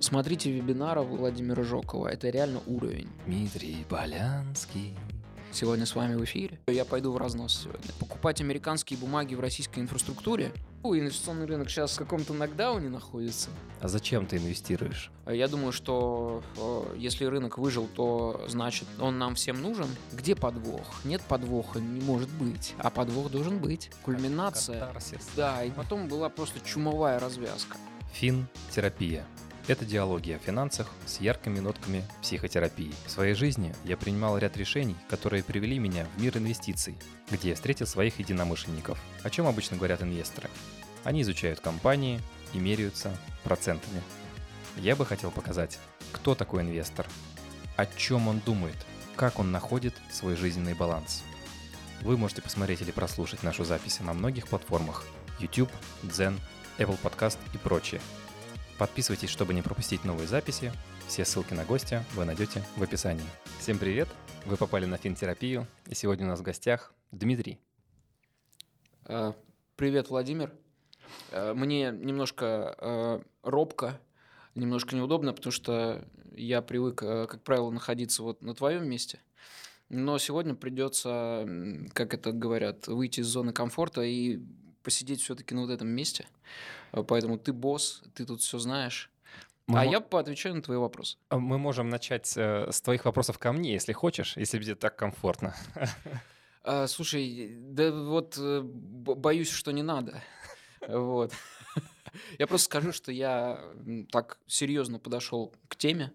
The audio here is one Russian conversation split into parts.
Смотрите вебинары Владимира Жокова, это реально уровень. Дмитрий Полянский. Сегодня с вами в эфире. Я пойду в разнос сегодня. Покупать американские бумаги в российской инфраструктуре. Ну, инвестиционный рынок сейчас в каком-то нокдауне находится. А зачем ты инвестируешь? Я думаю, что э, если рынок выжил, то значит он нам всем нужен. Где подвох? Нет подвоха, не может быть. А подвох должен быть. Кульминация. Катарсис. Да, и потом была просто чумовая развязка. Фин-терапия. Это диалоги о финансах с яркими нотками психотерапии. В своей жизни я принимал ряд решений, которые привели меня в мир инвестиций, где я встретил своих единомышленников. О чем обычно говорят инвесторы? Они изучают компании и меряются процентами. Я бы хотел показать, кто такой инвестор, о чем он думает, как он находит свой жизненный баланс. Вы можете посмотреть или прослушать нашу запись на многих платформах YouTube, Zen, Apple Podcast и прочее. Подписывайтесь, чтобы не пропустить новые записи. Все ссылки на гостя вы найдете в описании. Всем привет! Вы попали на финтерапию, и сегодня у нас в гостях Дмитрий. Э, Привет, Владимир. Э, Мне немножко э, робко, немножко неудобно, потому что я привык, как правило, находиться вот на твоем месте. Но сегодня придется, как это говорят, выйти из зоны комфорта и посидеть все-таки на вот этом месте. Э, Поэтому ты босс, ты тут все знаешь. Мы а мо- я поотвечаю на твои вопросы. А Мы можем начать э, с твоих вопросов ко мне, если хочешь, если тебе так комфортно. А, слушай, да вот э, боюсь, что не надо. Вот. Я просто скажу, что я так серьезно подошел к теме.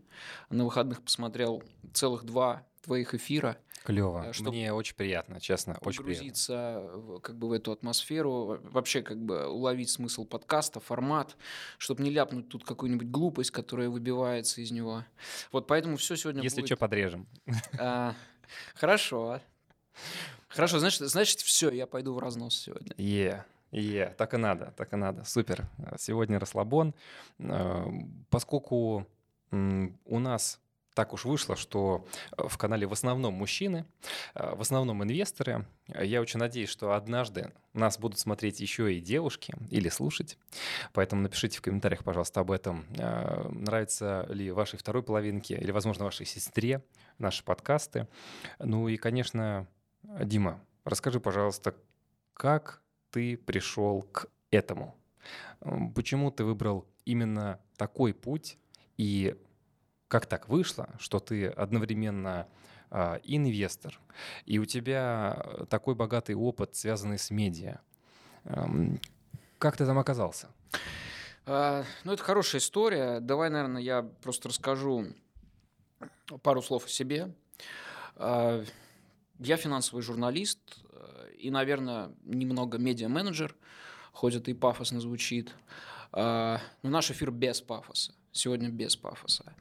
На выходных посмотрел целых два твоих эфира. Клево. Э, чтоб Мне очень приятно, честно, очень приятно. Погрузиться как бы в эту атмосферу, вообще как бы уловить смысл подкаста, формат, чтобы не ляпнуть тут какую-нибудь глупость, которая выбивается из него. Вот поэтому все сегодня Если будет... что, подрежем. А, хорошо. Хорошо, значит, значит, все, я пойду в разнос сегодня. Е, е, так и надо, так и надо. Супер. Сегодня расслабон. Э, Поскольку у нас так уж вышло, что э, в канале в основном мужчины, э, в основном инвесторы. Я очень надеюсь, что однажды нас будут смотреть еще и девушки или слушать. Поэтому напишите в комментариях, пожалуйста, об этом. Э, Нравится ли вашей второй половинке или, возможно, вашей сестре наши подкасты. Ну и, конечно, Дима, расскажи, пожалуйста, как ты пришел к этому? Почему ты выбрал именно такой путь и как так вышло, что ты одновременно а, инвестор, и у тебя такой богатый опыт, связанный с медиа? Эм, Как ты там оказался? А, ну, это хорошая история. Давай, наверное, я просто расскажу пару слов о себе. А, я финансовый журналист э, и, наверное, немного медиа-менеджер, хоть это и пафосно звучит. Но наш эфир без пафоса. Сегодня без пафоса.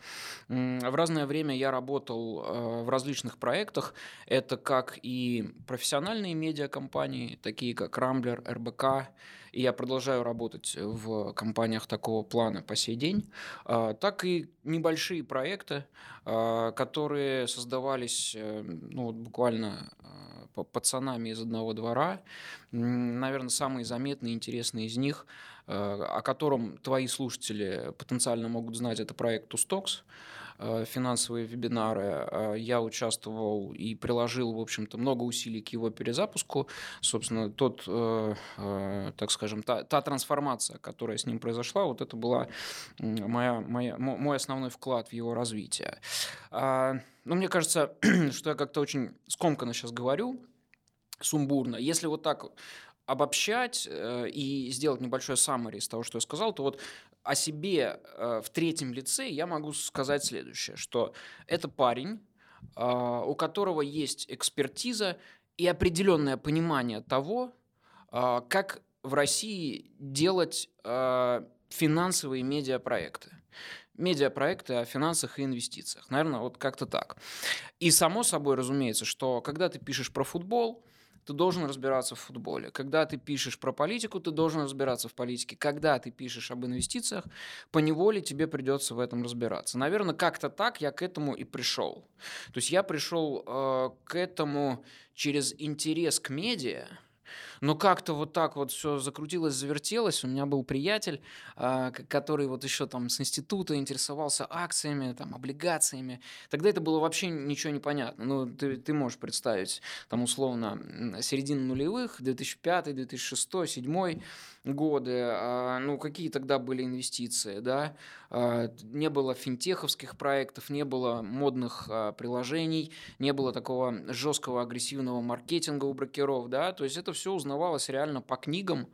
В разное время я работал э, в различных проектах. Это как и профессиональные медиакомпании, такие как Рамблер, РБК. И я продолжаю работать в компаниях такого плана по сей день. А, Так и небольшие проекты, а, которые создавались э, ну, вот буквально п- пацанами из одного двора. Наверное, самые заметные и интересные из них, э, о котором твои слушатели потенциально могут знать, это проект Тустоx, финансовые вебинары. Э, Я участвовал и приложил, в общем-то, много усилий к его перезапуску. Собственно, тот, э, э, так скажем, та, та трансформация, которая с ним произошла, вот это была моя, моя, мо- мой основной вклад в его развитие. А, Ну, мне кажется, что я как-то очень скомканно сейчас говорю, сумбурно. Если вот так обобщать э, и сделать небольшой summary из того, что я сказал, то вот о себе э, в третьем лице я могу сказать следующее, что это парень, э, у которого есть экспертиза и определенное понимание того, э, как в России делать э, финансовые медиапроекты. Медиапроекты о финансах и инвестициях. Наверное, вот как-то так. И само собой разумеется, что когда ты пишешь про футбол, ты должен разбираться в футболе. Когда ты пишешь про политику, ты должен разбираться в политике. Когда ты пишешь об инвестициях, по неволе тебе придется в этом разбираться. Наверное, как-то так я к этому и пришел. То есть я пришел э, к этому через интерес к медиа, но как-то вот так вот все закрутилось, завертелось. У меня был приятель, а, который вот еще там с института интересовался акциями, там, облигациями. Тогда это было вообще ничего не понятно. Ну, ты, ты можешь представить, там, условно, середина нулевых, 2005, 2006, 2007 годы, а, ну, какие тогда были инвестиции, да, а, не было финтеховских проектов, не было модных приложений, не было такого жесткого агрессивного маркетинга у брокеров, да, то есть это все узнавалось реально по книгам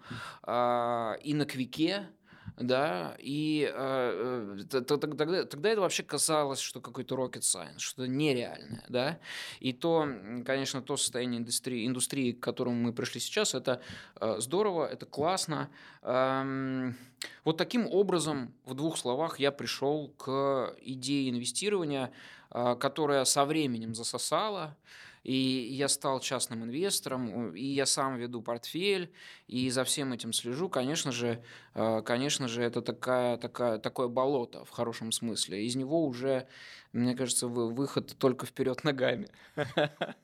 и на Квике, да, и э, э тогда, тогда это вообще казалось, что какой-то rocket science, что-то нереальное, да, и то, конечно, то состояние индустрии, индустрии, к которому мы пришли сейчас, это э, здорово, это классно. Эм, вот таким образом, в двух словах, я пришел к идее инвестирования, э, которая со временем засосала, и я стал частным инвестором, и я сам веду портфель, и за всем этим слежу. Конечно же, э, конечно же, это такая, такая, такое болото в хорошем смысле. Из него уже, мне кажется, выход только вперед ногами.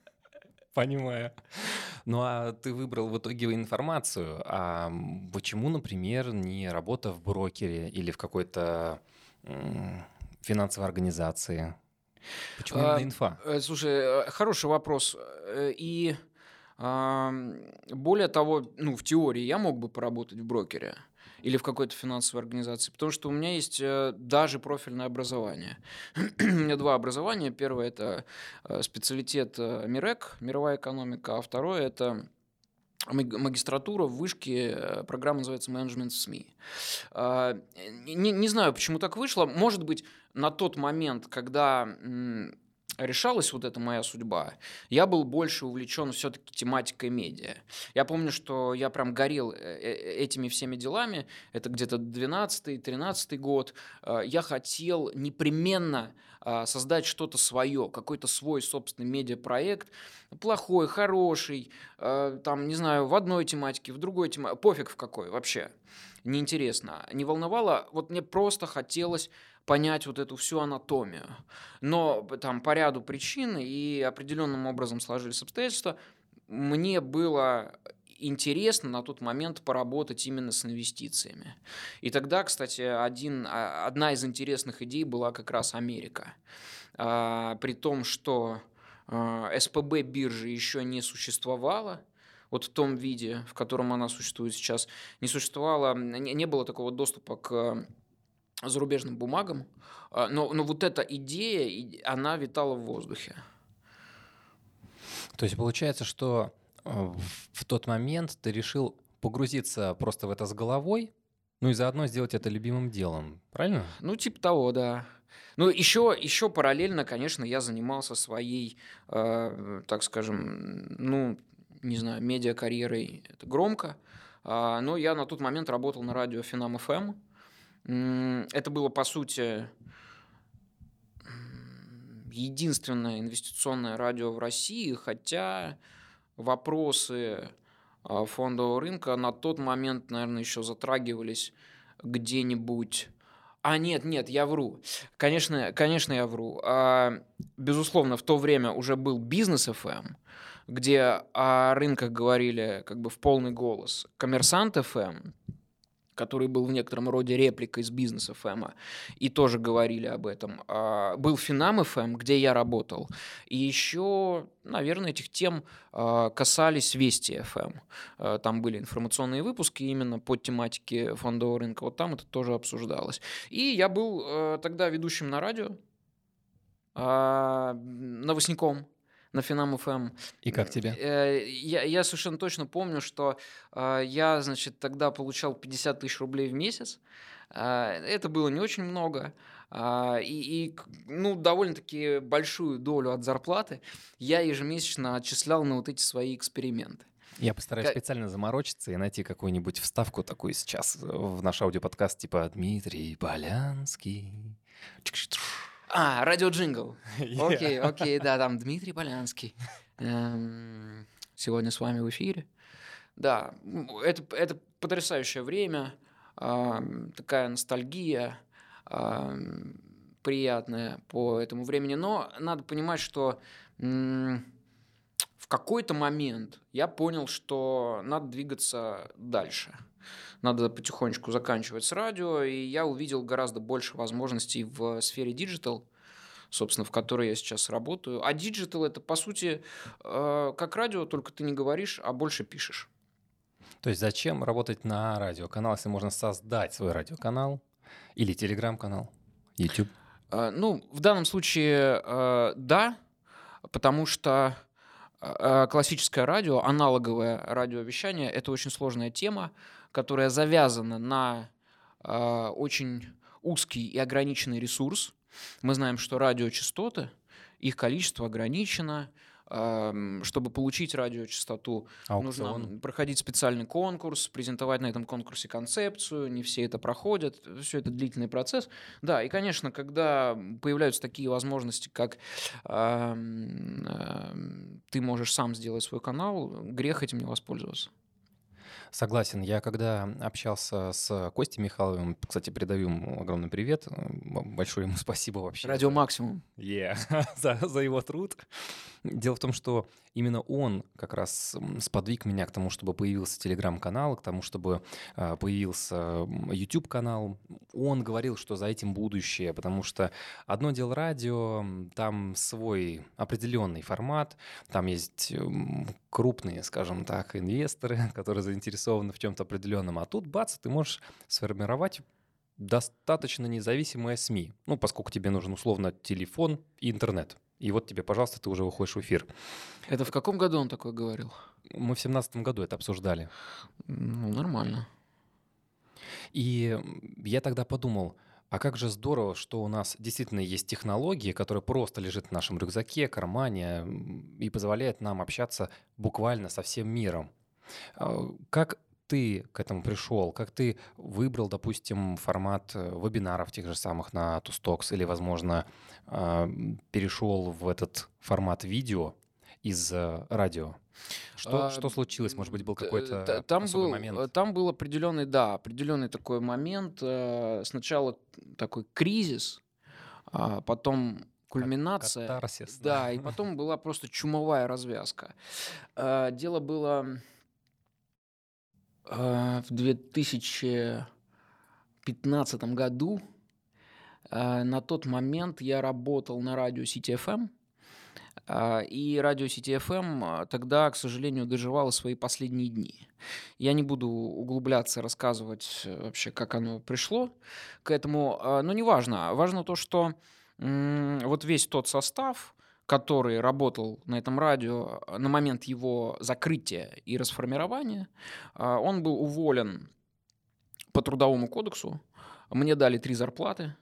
Понимаю. Ну а ты выбрал в итоге информацию. А почему, например, не работа в брокере или в какой-то финансовой организации? Почему именно а, инфа? Э, слушай, э, хороший вопрос. Э, и более того, ну, в теории я мог бы поработать в брокере или в какой-то финансовой организации, потому что у меня есть даже профильное образование. у меня два образования. Первое – это специалитет МИРЭК, мировая экономика, а второе – это магистратура в вышке, программа называется «Менеджмент СМИ». А, не, не знаю, почему так вышло. Может быть, на тот момент, когда решалась вот эта моя судьба, я был больше увлечен все-таки тематикой медиа. Я помню, что я прям горел э, э, этими всеми делами. Это где-то 12-13 год. А, я хотел непременно а, создать что-то свое, какой-то свой собственный медиапроект, плохой, хороший, там, не знаю, в одной тематике, в другой тематике, пофиг в какой вообще, неинтересно. Не волновало, вот мне просто хотелось понять вот эту всю анатомию. Но там по ряду причин и определенным образом сложились обстоятельства, мне было интересно на тот момент поработать именно с инвестициями. И тогда, кстати, один, а, одна из интересных идей была как раз Америка. А, при том, что а, СПБ биржи еще не существовало, вот в том виде, в котором она существует сейчас, не существовало, не, не было такого доступа к зарубежным бумагам, а, но, но вот эта идея, она витала в воздухе. То есть получается, что э, в тот момент ты решил погрузиться просто в это с головой, ну и заодно сделать это любимым делом, правильно? Ну, типа того, да. Ну, еще, еще параллельно, конечно, я занимался своей, э, так скажем, ну, не знаю, медиа-карьерой, это громко, э, но я на тот момент работал на радио Финам ФМ, это было, по сути, единственное инвестиционное радио в России, хотя вопросы а, фондового рынка на тот момент, наверное, еще затрагивались где-нибудь а, нет, нет, я вру. Конечно, конечно, я вру. А, безусловно, в то время уже был Business FM, где о рынках говорили как бы в полный голос. Коммерсантъ FM, который был в некотором роде репликой из Business FM, и тоже говорили об этом. А, был Финам FM, где я работал, и еще, наверное, этих тем а, касались Вести FM. А, там были информационные выпуски именно по тематике фондового рынка, вот там это тоже обсуждалось. И я был тогда ведущим на радио, новостником на Финам ФМ. И как тебе? Э, я, я совершенно точно помню, что э, я, значит, тогда получал 50 тысяч рублей в месяц. Э, это было не очень много. И, и ну, довольно-таки большую долю от зарплаты я ежемесячно отчислял на вот эти свои эксперименты. Я постараюсь как... специально заморочиться и найти какую-нибудь вставку такую сейчас в наш аудиоподкаст, типа Дмитрий Полянский. А, радиоджингл. Окей, окей, да, там Дмитрий Полянский. Эм, сегодня с вами в эфире. Да, это, это потрясающее время, такая ностальгия приятная по этому времени. Но надо понимать, что в какой-то момент я понял, что надо двигаться дальше. Надо потихонечку заканчивать с радио, и я увидел гораздо больше возможностей в сфере digital, собственно, в которой я сейчас работаю. А digital это, по сути, э, как радио, только ты не говоришь, а больше пишешь. То есть зачем работать на радиоканал, если можно создать свой радиоканал или телеграм-канал, YouTube? Э, ну, в данном случае, э, да, потому что классическое радио, аналоговое радиовещание – это очень сложная тема, которая завязана на э, очень узкий и ограниченный ресурс. Мы знаем, что радиочастоты, их количество ограничено. Чтобы получить радиочастоту, Аукцион. нужно проходить специальный конкурс, презентовать на этом конкурсе концепцию. Не все это проходят. Все это длительный процесс. Да, и, конечно, когда появляются такие возможности, как ты можешь сам сделать свой канал, грех этим не воспользоваться. Согласен. Я когда общался с Костей Михайловым, кстати, передаю ему огромный привет, большое ему спасибо вообще. Радио Максимум. Yeah, за, за его труд. Дело в том, что именно он как раз сподвиг меня к тому, чтобы появился телеграм-канал, к тому, чтобы а, появился YouTube-канал. Он говорил, что за этим будущее, потому что одно дело радио, там свой определенный формат, там есть крупные, скажем так, инвесторы, которые заинтересованы в чем-то определенном, а тут, бац, ты можешь сформировать достаточно независимые СМИ, ну, поскольку тебе нужен условно телефон и интернет. И вот тебе, пожалуйста, ты уже выходишь в эфир. Это в каком году он такое говорил? Мы в семнадцатом году это обсуждали. Ну, нормально. И я тогда подумал, а как же здорово, что у нас действительно есть технологии, которые просто лежат в нашем рюкзаке, кармане и позволяют нам общаться буквально со всем миром. А, как ты к этому пришел? Как ты выбрал, допустим, формат э, вебинаров тех же самых на Тустоx или, возможно, а, перешел в этот формат видео из э, радио? Что, а, что случилось? Может быть, был какой-то там был, момент? Э, там был определенный, да, определенный такой момент. Сначала такой кризис, а потом кульминация. Катарсис. Да, и потом была просто чумовая развязка. Дело было в 2015 году. Э, на тот момент я работал на радио CTFM. Э, и радио CTFM тогда, к сожалению, доживало свои последние дни. Я не буду углубляться, рассказывать вообще, как оно пришло к этому, но не важно. Важно то, что вот весь тот состав, который работал на этом радио а, на момент его закрытия и расформирования, а, он был уволен по трудовому кодексу. Мне дали три зарплаты.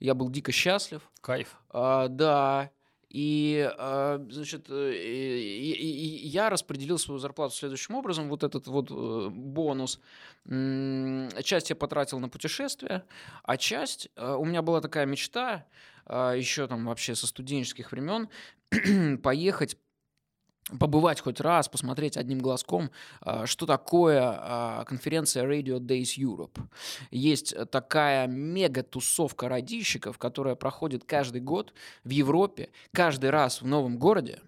Я был дико счастлив. Кайф. А, да. И, а, значит, э, и, и, и я распределил свою зарплату следующим образом. Вот этот вот э, бонус. Часть я потратил на путешествия, а часть... У меня была такая мечта а, еще там вообще со студенческих времен, поехать побывать хоть раз, посмотреть одним глазком, а, что такое а, конференция Radio Days Europe. Есть такая мега-тусовка радищиков, которая проходит каждый год в Европе, каждый раз в новом городе,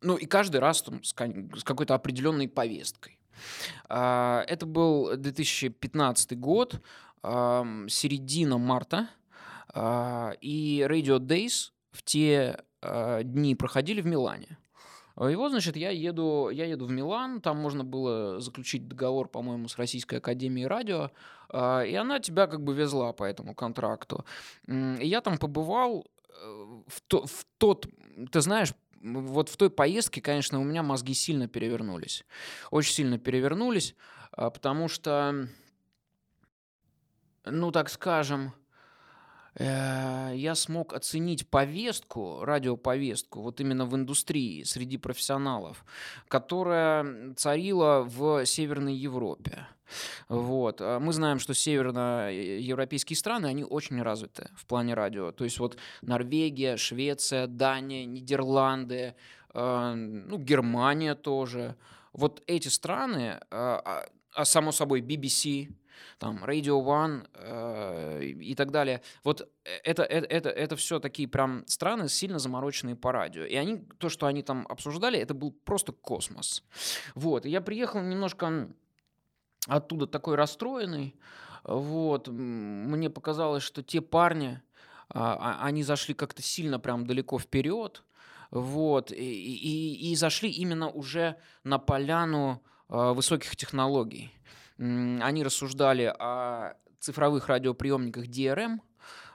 ну и каждый раз там, с какой-то определенной повесткой. Это был 2015 год, середина марта, а, и Radio Days в те а, дни проходили в Милане. И вот, значит, я еду, я еду в Милан, там можно было заключить договор, по-моему, с Российской Академией Радио, а, и она тебя как бы везла по этому контракту. И я там побывал э, в, то, в тот, ты знаешь, вот в той поездке, конечно, у меня мозги сильно перевернулись. Очень сильно перевернулись, потому что, ну, так скажем, Э, я смог оценить повестку, радиоповестку, вот именно в индустрии, среди профессионалов, которая царила в Северной Европе. Вот. А мы знаем, что северноевропейские страны, они очень развиты в плане радио. То есть вот Норвегия, Швеция, Дания, Нидерланды, э, ну, Германия тоже. Вот эти страны, а, а само собой BBC, там Radio One э, и так далее. Вот это, это, это, это все такие прям страны, сильно замороченные по радио. И они, то, что они там обсуждали, это был просто космос. Вот. И я приехал немножко оттуда такой расстроенный. Вот. Мне показалось, что те парни, а, а, они зашли как-то сильно прям далеко вперед. Вот. И, и, и зашли именно уже на поляну а, высоких технологий. Они рассуждали о цифровых радиоприемниках DRM,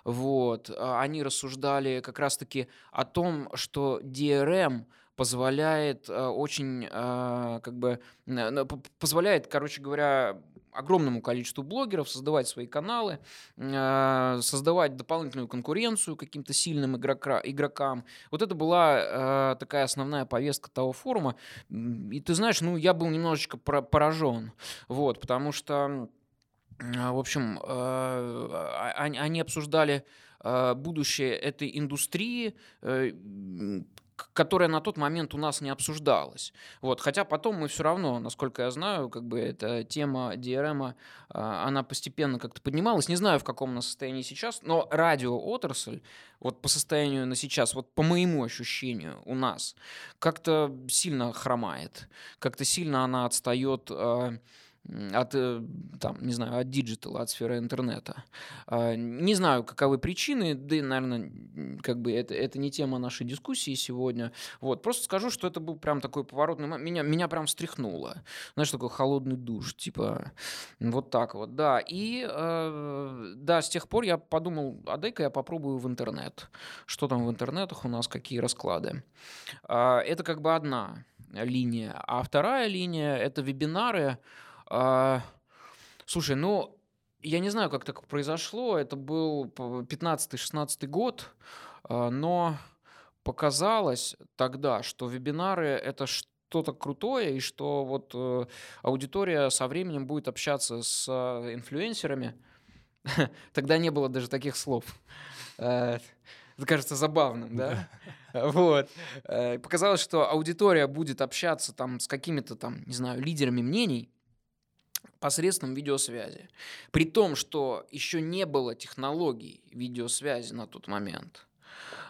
вот. Они рассуждали как раз-таки о том, что DRM позволяет очень, как бы, позволяет, короче говоря, огромному количеству блогеров создавать свои каналы, создавать дополнительную конкуренцию каким-то сильным игрока, игрокам. Вот это была такая основная повестка того форума. И ты знаешь, ну, я был немножечко поражен, вот, потому что в общем, они обсуждали будущее этой индустрии, э, которая на тот момент у нас не обсуждалась. Вот. Хотя потом мы все равно, насколько я знаю, как бы эта тема DRM, а, она постепенно как-то поднималась. Не знаю, в каком она состоянии сейчас, но радиоотрасль, вот по состоянию на сейчас, вот по моему ощущению у нас, как-то сильно хромает, как-то сильно она отстает а, от, э, там, не знаю, от digital а, от сферы интернета. А, не знаю, каковы причины, да и, наверное, как бы это, это не тема нашей дискуссии сегодня. Вот, просто скажу, что это был прям такой поворотный момент, меня, меня прям встряхнуло. Знаешь, такой холодный душ, типа, вот так вот, да. И, э, да, с тех пор я подумал, а дай-ка я попробую в интернет. Что там в интернетах у нас, какие расклады. Э, это как бы одна линия. А вторая линия — это вебинары, а, слушай, ну, я не знаю, как так произошло. Это был 15-16 год, а, но показалось тогда, что вебинары это что-то крутое, и что вот э, аудитория со временем будет общаться с э, инфлюенсерами. Тогда не было даже таких слов. Э, это кажется забавным, да? Вот. Показалось, что аудитория будет общаться там с какими-то там, не знаю, лидерами мнений, посредством видеосвязи. При том, что еще не было технологий видеосвязи на тот момент.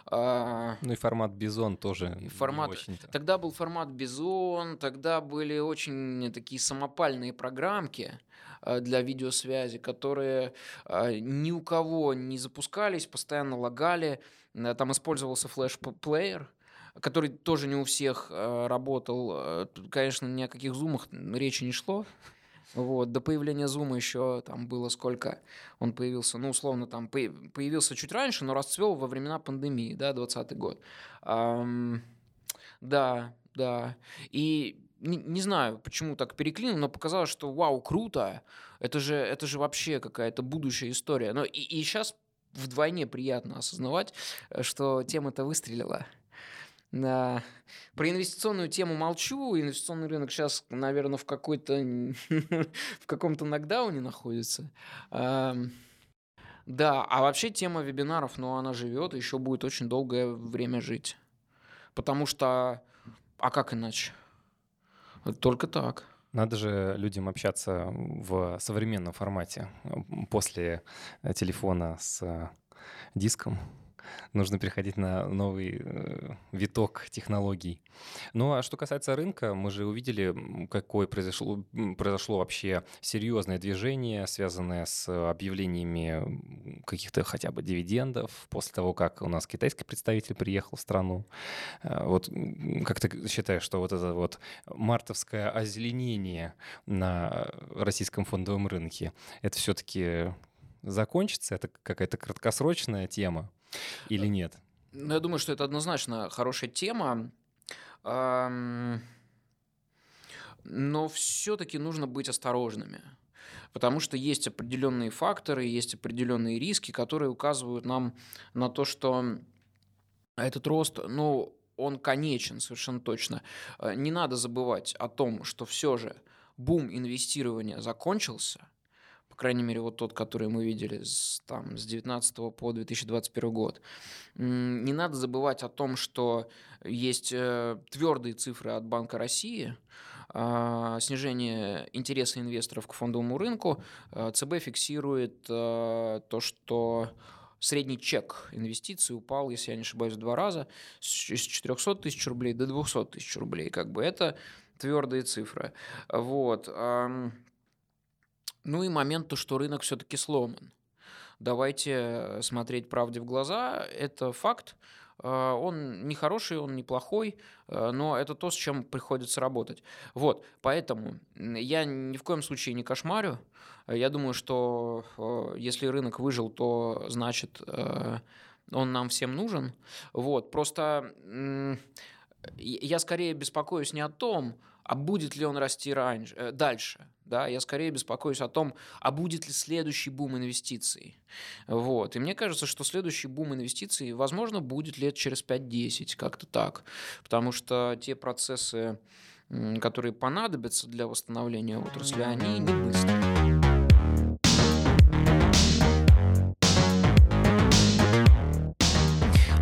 А, ну и формат Бизон тоже. И формат, очень тогда был формат Бизон, тогда были очень такие самопальные программки а, для видеосвязи, которые а, ни у кого не запускались, постоянно лагали. Там использовался флеш-плеер, который тоже не у всех работал. Конечно, ни о каких зумах речи не шло. Вот, до появления Zoom еще там было сколько он появился, ну, условно, там появился чуть раньше, но расцвел во времена пандемии, да, 20 год. Эм, да, да. И не, не знаю, почему так переклинил, но показалось, что вау, круто, это же, это же вообще какая-то будущая история. Но и, и сейчас вдвойне приятно осознавать, э, что тема-то выстрелила. Да. Про инвестиционную тему молчу. Инвестиционный рынок сейчас, наверное, в какой-то в каком-то нокдауне находится. Да, а вообще тема вебинаров, ну, она живет, еще будет очень долгое время жить. Потому что, а как иначе? Только так. Надо же людям общаться в современном формате после телефона с диском нужно переходить на новый э, виток технологий. Ну а что касается рынка, мы же увидели, какое произошло, произошло вообще серьезное движение, связанное с объявлениями каких-то хотя бы дивидендов после того, как у нас китайский представитель приехал в страну. Э, вот как ты считаешь, что вот это вот мартовское озеленение на российском фондовом рынке, это все-таки закончится? Это какая-то краткосрочная тема? Или нет? Ну, я думаю, что это однозначно хорошая тема. Но все-таки нужно быть осторожными. Потому что есть определенные факторы, есть определенные риски, которые указывают нам на то, что этот рост, ну, он конечен совершенно точно. Э, не надо забывать о том, что все же бум инвестирования закончился, по крайней мере, вот тот, который мы видели с, там, с 19 по 2021 год. Не надо забывать о том, что есть э, твердые цифры от Банка России, э, снижение интереса инвесторов к фондовому рынку, э, ЦБ фиксирует э, то, что средний чек инвестиций упал, если я не ошибаюсь, в два раза, с 400 тысяч рублей до 200 тысяч рублей. Как бы это твердые цифры. Вот. Ну и момент, то, что рынок все-таки сломан. Давайте смотреть правде в глаза. Это факт. А, он не хороший, он не плохой, а, но это то, с чем приходится работать. Вот, поэтому я ни в коем случае не кошмарю. Я думаю, что если рынок выжил, то значит он нам всем нужен. Вот, просто я скорее беспокоюсь не о том, а будет ли он расти раньше, э, дальше. Да? Я скорее беспокоюсь о том, а будет ли следующий бум инвестиций. Вот. И мне кажется, что следующий бум инвестиций, возможно, будет лет через 5-10, как-то так. Потому что те процессы, которые понадобятся для восстановления отрасли, они не быстрые.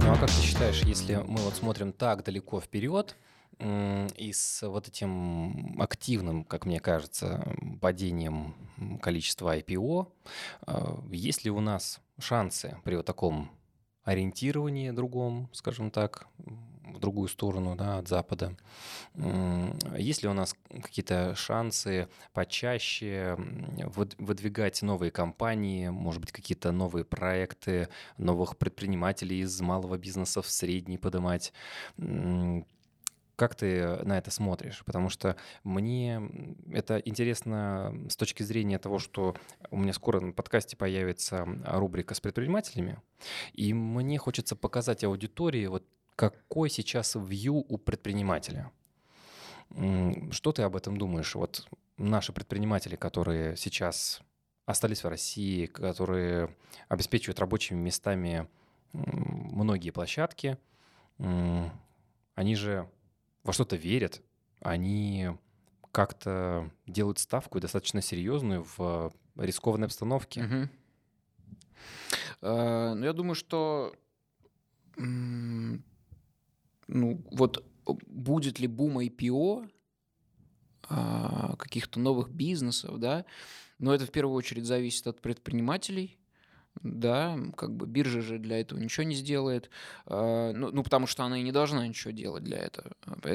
Ну а как ты считаешь, если мы вот смотрим так далеко вперед, и с вот этим активным, как мне кажется, падением количества IPO, а, есть ли у нас шансы при вот таком ориентировании другом, скажем так, в другую сторону да, от Запада. Есть ли у нас какие-то шансы почаще выдвигать новые компании, может быть, какие-то новые проекты, новых предпринимателей из малого бизнеса в средний поднимать? Как ты на это смотришь? Потому что мне это интересно с точки зрения того, что у меня скоро на подкасте появится рубрика с предпринимателями, и мне хочется показать аудитории, вот какой сейчас вью у предпринимателя. Что ты об этом думаешь? Вот наши предприниматели, которые сейчас остались в России, которые обеспечивают рабочими местами многие площадки, они же во что-то верят, они как-то делают ставку достаточно серьезную в рискованной обстановке. Угу. Ну, я думаю, что ну, вот будет ли бум IPO а, каких-то новых бизнесов, да, но это в первую очередь зависит от предпринимателей, да, как бы биржа же для этого ничего не сделает, а, ну, ну, потому что она и не должна ничего делать для этого.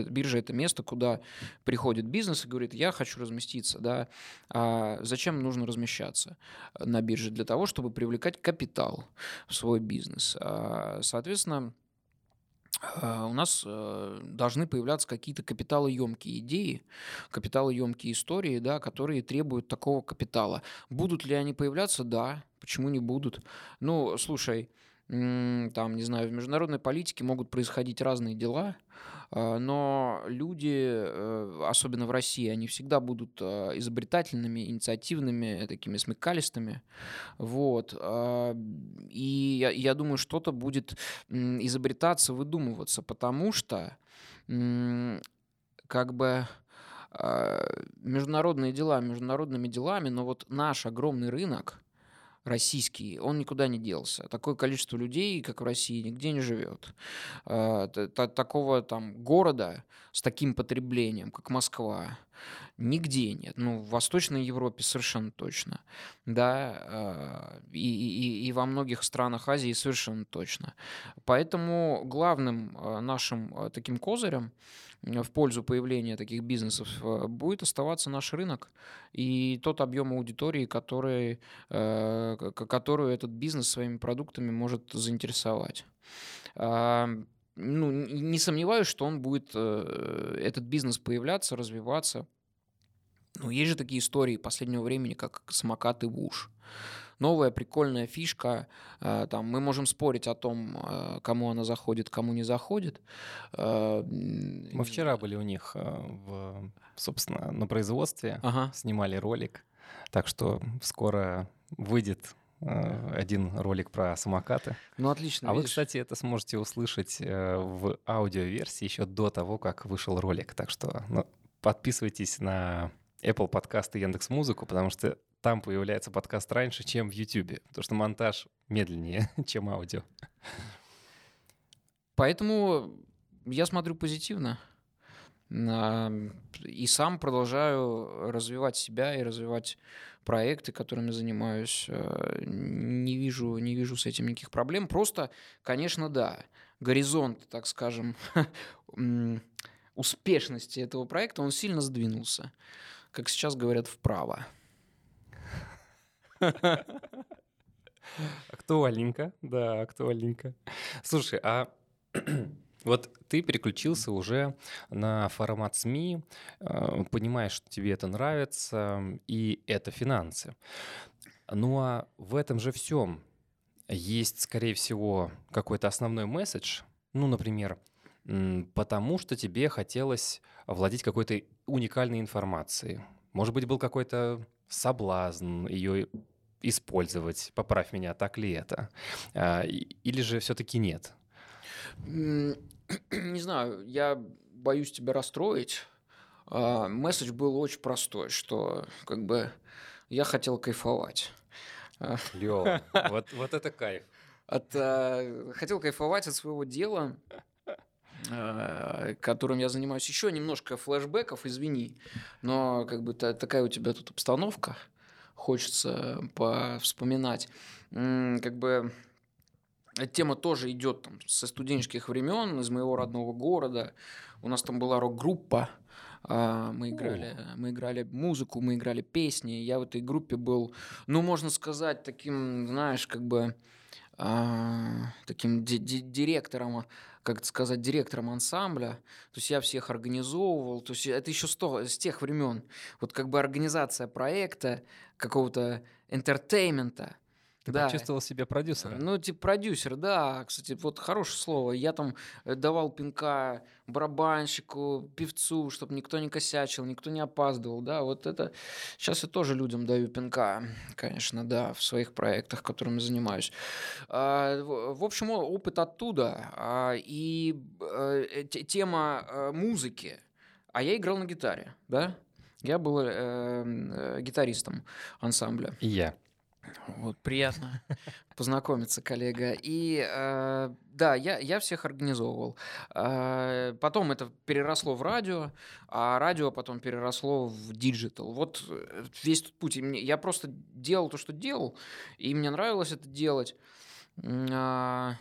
Биржа – это место, куда приходит бизнес и говорит, я хочу разместиться, да, а зачем нужно размещаться на бирже? Для того, чтобы привлекать капитал в свой бизнес. А, соответственно, а, у нас э, должны появляться какие-то капиталоемкие идеи, капиталоемкие истории, да, которые требуют такого капитала. Будут ли они появляться? Да. Почему не будут? Ну, слушай, там, не знаю, в международной политике могут происходить разные дела, а, но люди, э, особенно в России, они всегда будут а, изобретательными, инициативными, такими смекалистыми. Вот. А, и я, думаю, что-то будет изобретаться, выдумываться, потому что как бы международные дела международными делами, но вот наш огромный рынок, российский, он никуда не делся. Такое количество людей, как в России, нигде не живет. А, такого там города с таким потреблением, как Москва, нигде нет. Ну, в Восточной Европе совершенно точно. Да, а, и, и, и во многих странах Азии совершенно точно. Поэтому главным а, нашим таким козырем в пользу появления таких бизнесов э, будет оставаться наш рынок и тот объем аудитории, который, э, которую этот бизнес своими продуктами может заинтересовать. А, ну, не сомневаюсь, что он будет, э, этот бизнес появляться, развиваться. Ну, есть же такие истории последнего времени, как самокаты Вуш новая прикольная фишка. Э, там мы можем спорить о том, э, кому она заходит, кому не заходит. Э, мы вчера были у них, в, собственно, на производстве, ага. снимали ролик, так что скоро выйдет один ролик про самокаты. Ну, отлично. А видишь? вы, кстати, это сможете услышать в аудиоверсии еще до того, как вышел ролик. Так что ну, подписывайтесь на Apple подкасты Яндекс Музыку, потому что там появляется подкаст раньше, чем в YouTube, потому что монтаж медленнее, чем аудио. Поэтому я смотрю позитивно. И сам продолжаю развивать себя и развивать проекты, которыми занимаюсь. Э, не вижу, не вижу с этим никаких проблем. Просто, конечно, да, горизонт, так скажем, успешности этого проекта, он сильно сдвинулся. Как сейчас говорят, вправо. Актуальненько, да, актуальненько. Слушай, а вот ты переключился уже на формат СМИ, э, понимаешь, что тебе это нравится, и это финансы. Ну а в этом же всем есть, скорее всего, какой-то основной месседж. Ну, например, потому что тебе хотелось владеть какой-то уникальной информацией. Может быть, был какой-то соблазн ее использовать. Поправь меня, так ли это? А, или же все-таки нет? Не знаю, я боюсь тебя расстроить. А, месседж был очень простой, что как бы я хотел кайфовать. Лёва, вот, вот это кайф. От, а, хотел кайфовать от своего дела, которым я занимаюсь. Еще немножко флешбеков, извини, но как бы такая у тебя тут обстановка хочется вспоминать. Как бы эта тема тоже идет там, со студенческих времен, из моего родного города. У нас там была рок-группа, а, мы играли, мы играли музыку, мы играли песни. Я в этой группе был, ну, можно сказать, таким, знаешь, как бы а, таким ди- ди- директором, как это сказать, директором ансамбля. То есть я всех организовывал. То есть это еще с, то, с тех времен. Вот как бы организация проекта, какого-то entertainment а. Ты да. почувствовал себя продюсером? Ну, типа продюсер, да. Кстати, вот хорошее слово. Я там э, давал пинка барабанщику, певцу, чтобы никто не косячил, никто не опаздывал, да. Вот это... Сейчас я тоже людям даю пинка, конечно, да, в своих проектах, которыми занимаюсь. А, в общем, опыт оттуда. А, и э, тема э, музыки. А я играл на гитаре, да. Я был э, гитаристом ансамбля. И я. Вот, приятно познакомиться, коллега. И э, да, я, я всех организовывал. Э, потом это переросло в радио, а радио потом переросло в digital. Вот э, весь тут путь. Я просто делал то, что делал, и мне нравилось это делать. Э,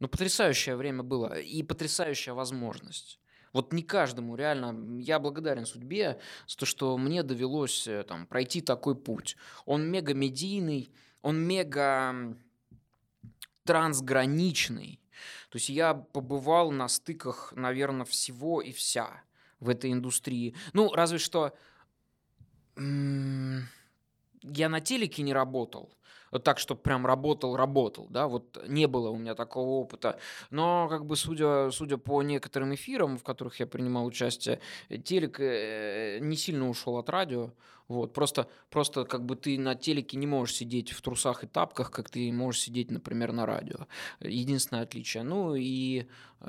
ну, потрясающее время было и потрясающая возможность. Вот не каждому, реально, я благодарен судьбе за то, что мне довелось э, там, пройти такой путь. Он мега медийный, он мега трансграничный. То есть я побывал на стыках, наверное, всего и вся в этой индустрии. Ну, разве что я на телеке не работал, так, что прям работал, работал, да, вот не было у меня такого опыта. Но, как бы, судя, судя по некоторым эфирам, в которых я принимал участие, телек э, не сильно ушел от радио, вот, просто, просто как бы ты на телеке не можешь сидеть в трусах и тапках, как ты можешь сидеть, например, на радио. Единственное отличие. Ну и,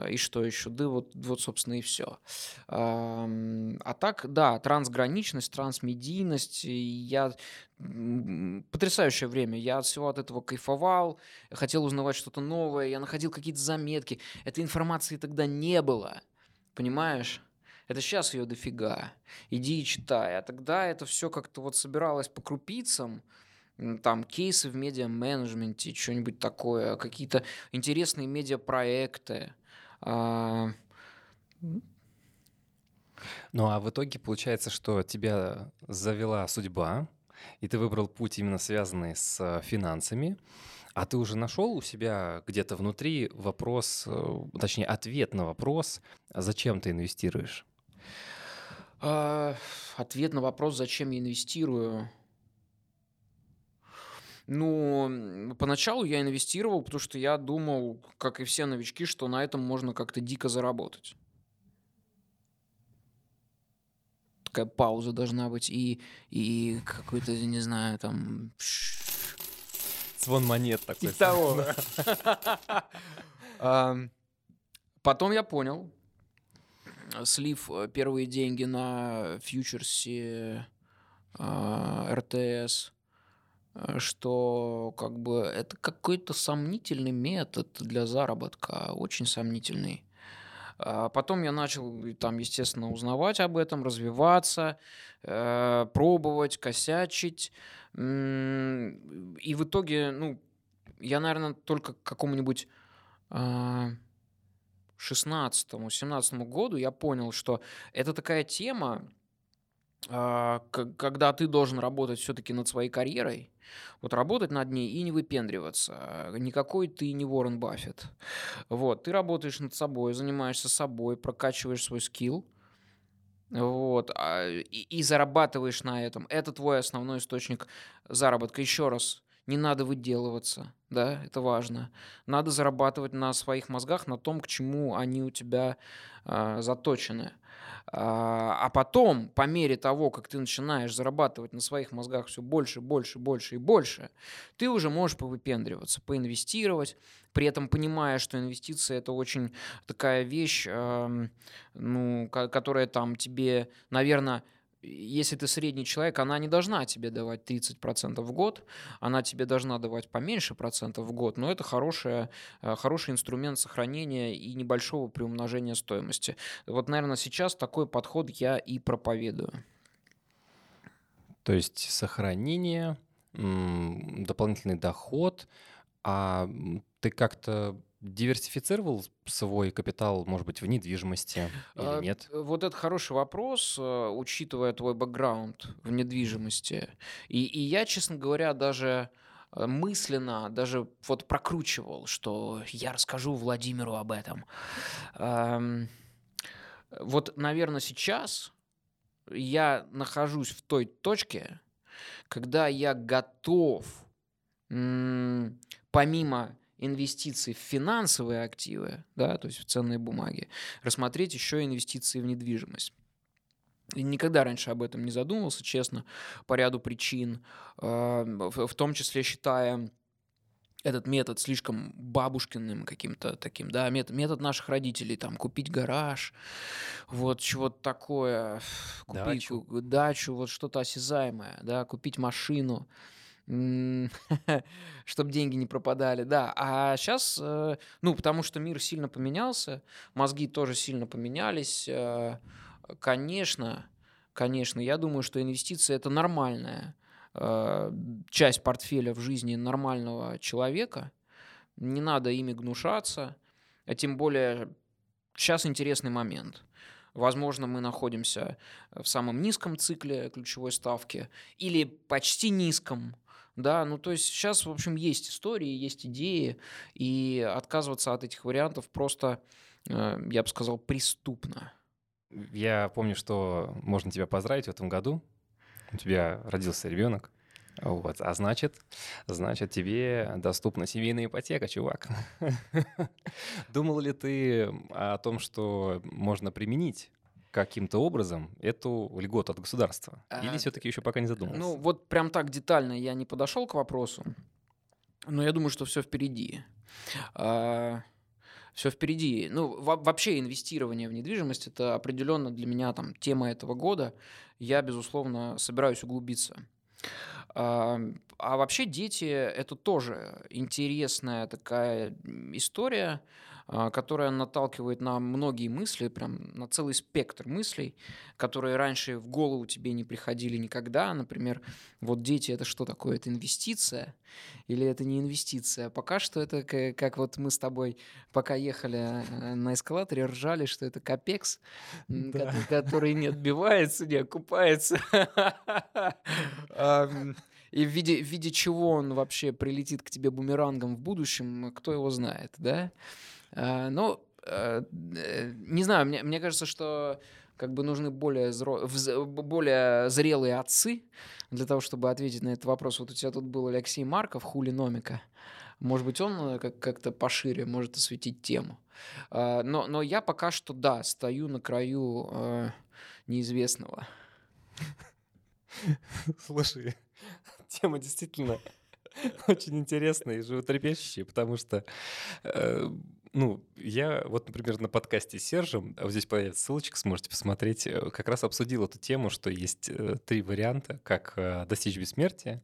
и что еще? Да вот, вот собственно, и все. А так, да, трансграничность, трансмедийность. Я потрясающее время. Я от всего от этого кайфовал, хотел узнавать что-то новое, я находил какие-то заметки. Этой информации тогда не было, понимаешь? Это сейчас ее дофига. Иди и читай. А тогда это все как-то вот собиралось по крупицам, там кейсы в медиа-менеджменте, что-нибудь такое, какие-то интересные медиапроекты. А... Ну а в итоге получается, что тебя завела судьба, и ты выбрал путь именно связанный с финансами. А ты уже нашел у себя где-то внутри вопрос, э, точнее, ответ на вопрос, зачем ты инвестируешь? А, ответ на вопрос, зачем я инвестирую. Ну, поначалу я инвестировал, потому что я думал, как и все новички, что на этом можно как-то дико заработать. Такая пауза должна быть и, и какой-то, не знаю, там... Звон монет такой. И того. Потом я понял, слив э, первые деньги на фьючерсе а, РТС, э, что как бы это какой-то сомнительный метод для заработка, очень сомнительный. А потом я начал там, естественно, узнавать об этом, развиваться, э, пробовать, косячить. И в итоге, ну, я, наверное, только к какому-нибудь 16-17 году я понял, что это такая тема, а, когда ты должен работать все-таки над своей карьерой, вот работать над ней и не выпендриваться. Никакой ты не Уоррен Баффет. Вот, ты работаешь над собой, занимаешься собой, прокачиваешь свой скилл, вот, а, и, и зарабатываешь на этом. Это твой основной источник заработка. Еще раз, не надо выделываться, да, это важно. Надо зарабатывать на своих мозгах, на том, к чему они у тебя э, заточены. А, а потом, по мере того, как ты начинаешь зарабатывать на своих мозгах все больше, больше, больше и больше, ты уже можешь повыпендриваться, поинвестировать, при этом понимая, что инвестиции это очень такая вещь, ну, которая там тебе, наверное, если ты средний человек, она не должна тебе давать 30% в год, она тебе должна давать поменьше процентов в год, но это хорошая, э, хороший инструмент сохранения и небольшого приумножения стоимости. Вот, наверное, сейчас такой подход я и проповедую. То есть сохранение, дополнительный доход, а ты как-то диверсифицировал свой капитал, может быть, в недвижимости или а, нет? Вот это хороший вопрос, э, учитывая твой бэкграунд в недвижимости. И, и я, честно говоря, даже э, мысленно даже вот прокручивал, что я расскажу Владимиру об этом. Вот, наверное, сейчас я нахожусь в той точке, когда я готов помимо инвестиций в финансовые активы, да, то есть в ценные бумаги, рассмотреть еще инвестиции в недвижимость. И никогда раньше об этом не задумывался, честно, по ряду причин, а, в том числе считая этот метод слишком бабушкиным каким-то таким, да, метод, метод наших родителей, там, купить гараж, вот чего-то такое, купить дачу, дачу вот что-то осязаемое, да, купить машину, чтобы деньги не пропадали, да. А сейчас, э, ну, потому что мир сильно поменялся, мозги тоже сильно поменялись. Э, конечно, конечно, я думаю, что инвестиции это нормальная э, часть портфеля в жизни нормального человека. Не надо ими гнушаться, а тем более сейчас интересный момент. Возможно, мы находимся в самом низком цикле ключевой ставки или почти низком. Да, ну то есть сейчас, в общем, есть истории, есть идеи, и отказываться от этих вариантов просто, э, я бы сказал, преступно. Я помню, что можно тебя поздравить в этом году. У тебя родился ребенок. Вот. А значит, значит, тебе доступна семейная ипотека, чувак. Думал ли ты о том, что можно применить каким-то образом эту льготу от государства? Или а, все-таки еще пока не задумался? Ну, вот прям так детально я не подошел к вопросу, но я думаю, что все впереди. А, все впереди. Ну, вообще инвестирование в недвижимость это определенно для меня там тема этого года. Я, безусловно, собираюсь углубиться. А, а вообще дети это тоже интересная такая история. А, которая наталкивает на многие мысли, прям на целый спектр мыслей, которые раньше в голову тебе не приходили никогда. Например, вот дети это что такое? Это инвестиция или это не инвестиция? Пока что это как вот мы с тобой пока ехали э, на эскалаторе, ржали, что это капекс, да. который не отбивается, не окупается. И в виде, в виде чего он вообще прилетит к тебе бумерангом в будущем, кто его знает, да? А, ну, э, э, не знаю, мне, мне кажется, что как бы нужны более, зро... более зрелые отцы для того, чтобы ответить на этот вопрос. Вот у тебя тут был Алексей Марков, хули номика. Может быть, он э, как- как-то пошире может осветить тему. Но, но я пока что, да, стою на краю э, неизвестного. Слушай, тема действительно очень интересная и животрепещущая, потому что ну, я вот, например, на подкасте с Сержем, а вот здесь появится ссылочка, сможете посмотреть, э, как раз обсудил эту тему, что есть э, три варианта, как э, достичь бессмертия.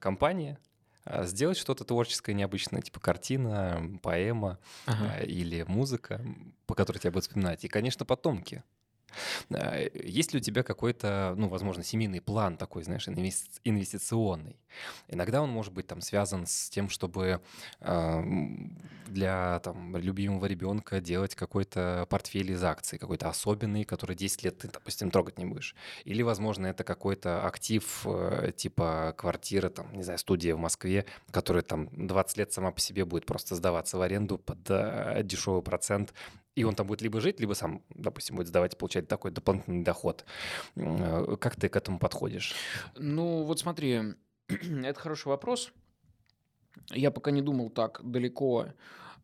Компания, а, сделать что-то творческое необычное, типа картина, поэма ага. или музыка, по которой тебя будут вспоминать. И, конечно, потомки. Э, есть ли у тебя какой-то, ну, возможно, семейный план такой, знаешь, инвестиционный? Иногда он может быть там связан с тем, чтобы для там, любимого ребенка делать какой-то портфель из акций, какой-то особенный, который 10 лет ты, допустим, трогать не будешь. Или, возможно, это какой-то актив э, типа квартиры, там, не знаю, студия в Москве, которая там 20 лет сама по себе будет просто сдаваться в аренду под э, дешевый процент, и он там будет либо жить, либо сам, допустим, будет сдавать, получать такой дополнительный доход. Э, как ты к этому подходишь? Ну, вот смотри, это хороший вопрос. Я пока не думал так далеко,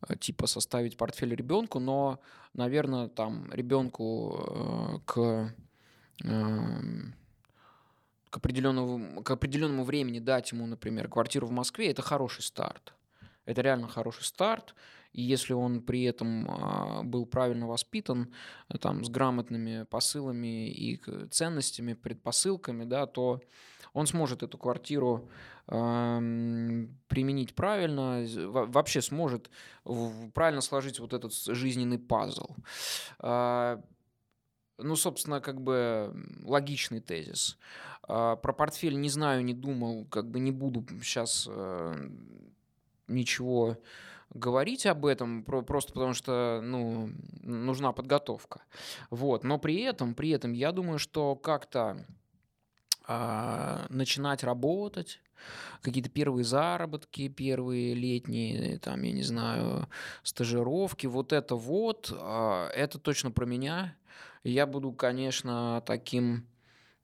э, типа составить портфель ребенку, но, наверное, там ребенку э, к эм, к определенному, к определенному времени дать ему, например, квартиру в Москве, это хороший старт. Это реально хороший старт. И если он при этом а, был правильно воспитан, э, там, с грамотными посылами и ценностями, предпосылками, да, то он сможет эту квартиру э, применить правильно, вообще сможет правильно сложить вот этот жизненный пазл. Э, ну, собственно, как бы логичный тезис. Э, про портфель не знаю, не думал, как бы не буду сейчас э, ничего говорить об этом, просто потому что ну, нужна подготовка. Вот. Но при этом, при этом я думаю, что как-то а, начинать работать, какие-то первые заработки, первые летние, там, я не знаю, стажировки, вот это вот, а, это точно про меня. Я буду, конечно, таким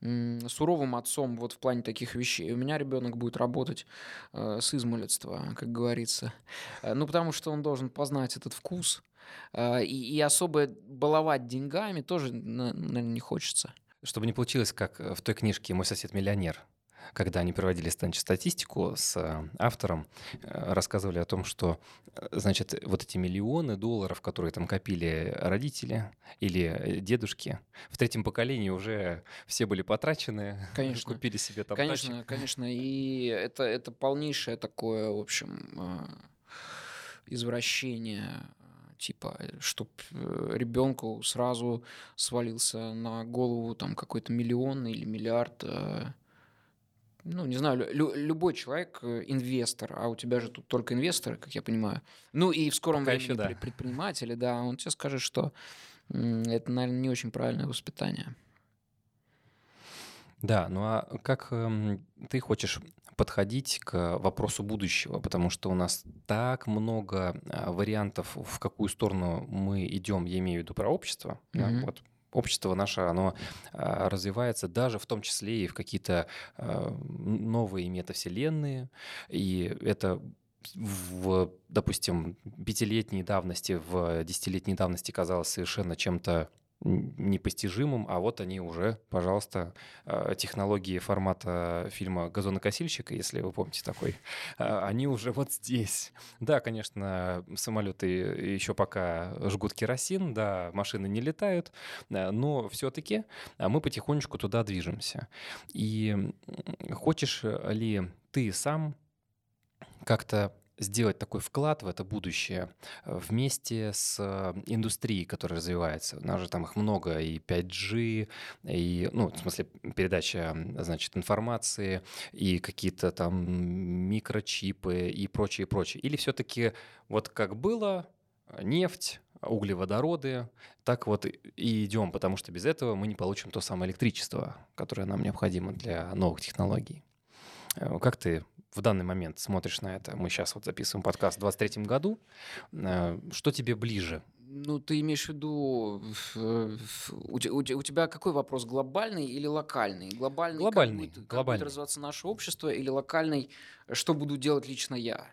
суровым отцом вот в плане таких вещей. У меня ребенок будет работать э, с измолетства, как говорится. Э, ну, потому что он должен познать этот вкус. Э, и, и особо баловать деньгами тоже, наверное, не хочется. Чтобы не получилось, как в той книжке «Мой сосед миллионер», когда они проводили статистику с э, автором, э, рассказывали о том, что, э, значит, вот эти миллионы долларов, которые там копили родители или дедушки, в третьем поколении уже все были потрачены, конечно. купили себе там Конечно, тачек. конечно, и это, это полнейшее такое, в общем, извращение типа, чтобы ребенку сразу свалился на голову там какой-то миллион или миллиард ну, не знаю, лю- любой человек э, инвестор, а у тебя же тут только инвесторы, как я понимаю. Ну и в скором Пока времени еще, да. предприниматели, да, он тебе скажет, что это, наверное, не очень правильное воспитание. Да, ну а как э, ты хочешь подходить к вопросу будущего, потому что у нас так много э, вариантов, в какую сторону мы идем, я имею в виду про общество, mm-hmm. да, вот общество наше, оно а, развивается даже в том числе и в какие-то а, новые метавселенные, и это в, допустим, пятилетней давности, в десятилетней давности казалось совершенно чем-то непостижимым, а вот они уже, пожалуйста, э, технологии формата фильма «Газонокосильщик», если вы помните такой, э, они уже вот здесь. Да, конечно, самолеты еще пока жгут керосин, да, машины не летают, э, но все-таки мы потихонечку туда движемся. И хочешь ли ты сам как-то сделать такой вклад в это будущее э, вместе с э, индустрией, которая развивается. У нас же там их много, и 5G, и, ну, в смысле, передача, значит, информации, и какие-то там микрочипы и прочее, прочее. Или все-таки вот как было, нефть, углеводороды, так вот и идем, потому что без этого мы не получим то самое электричество, которое нам необходимо для новых технологий. Э, как ты в данный момент смотришь на это? Мы сейчас вот записываем подкаст в 23 году. Э, что тебе ближе? Ну, ты имеешь в виду, у, у тебя какой вопрос, глобальный или локальный? Глобальный, глобальный, как будет, глобальный. Как будет развиваться наше общество, или локальный, что буду делать лично я?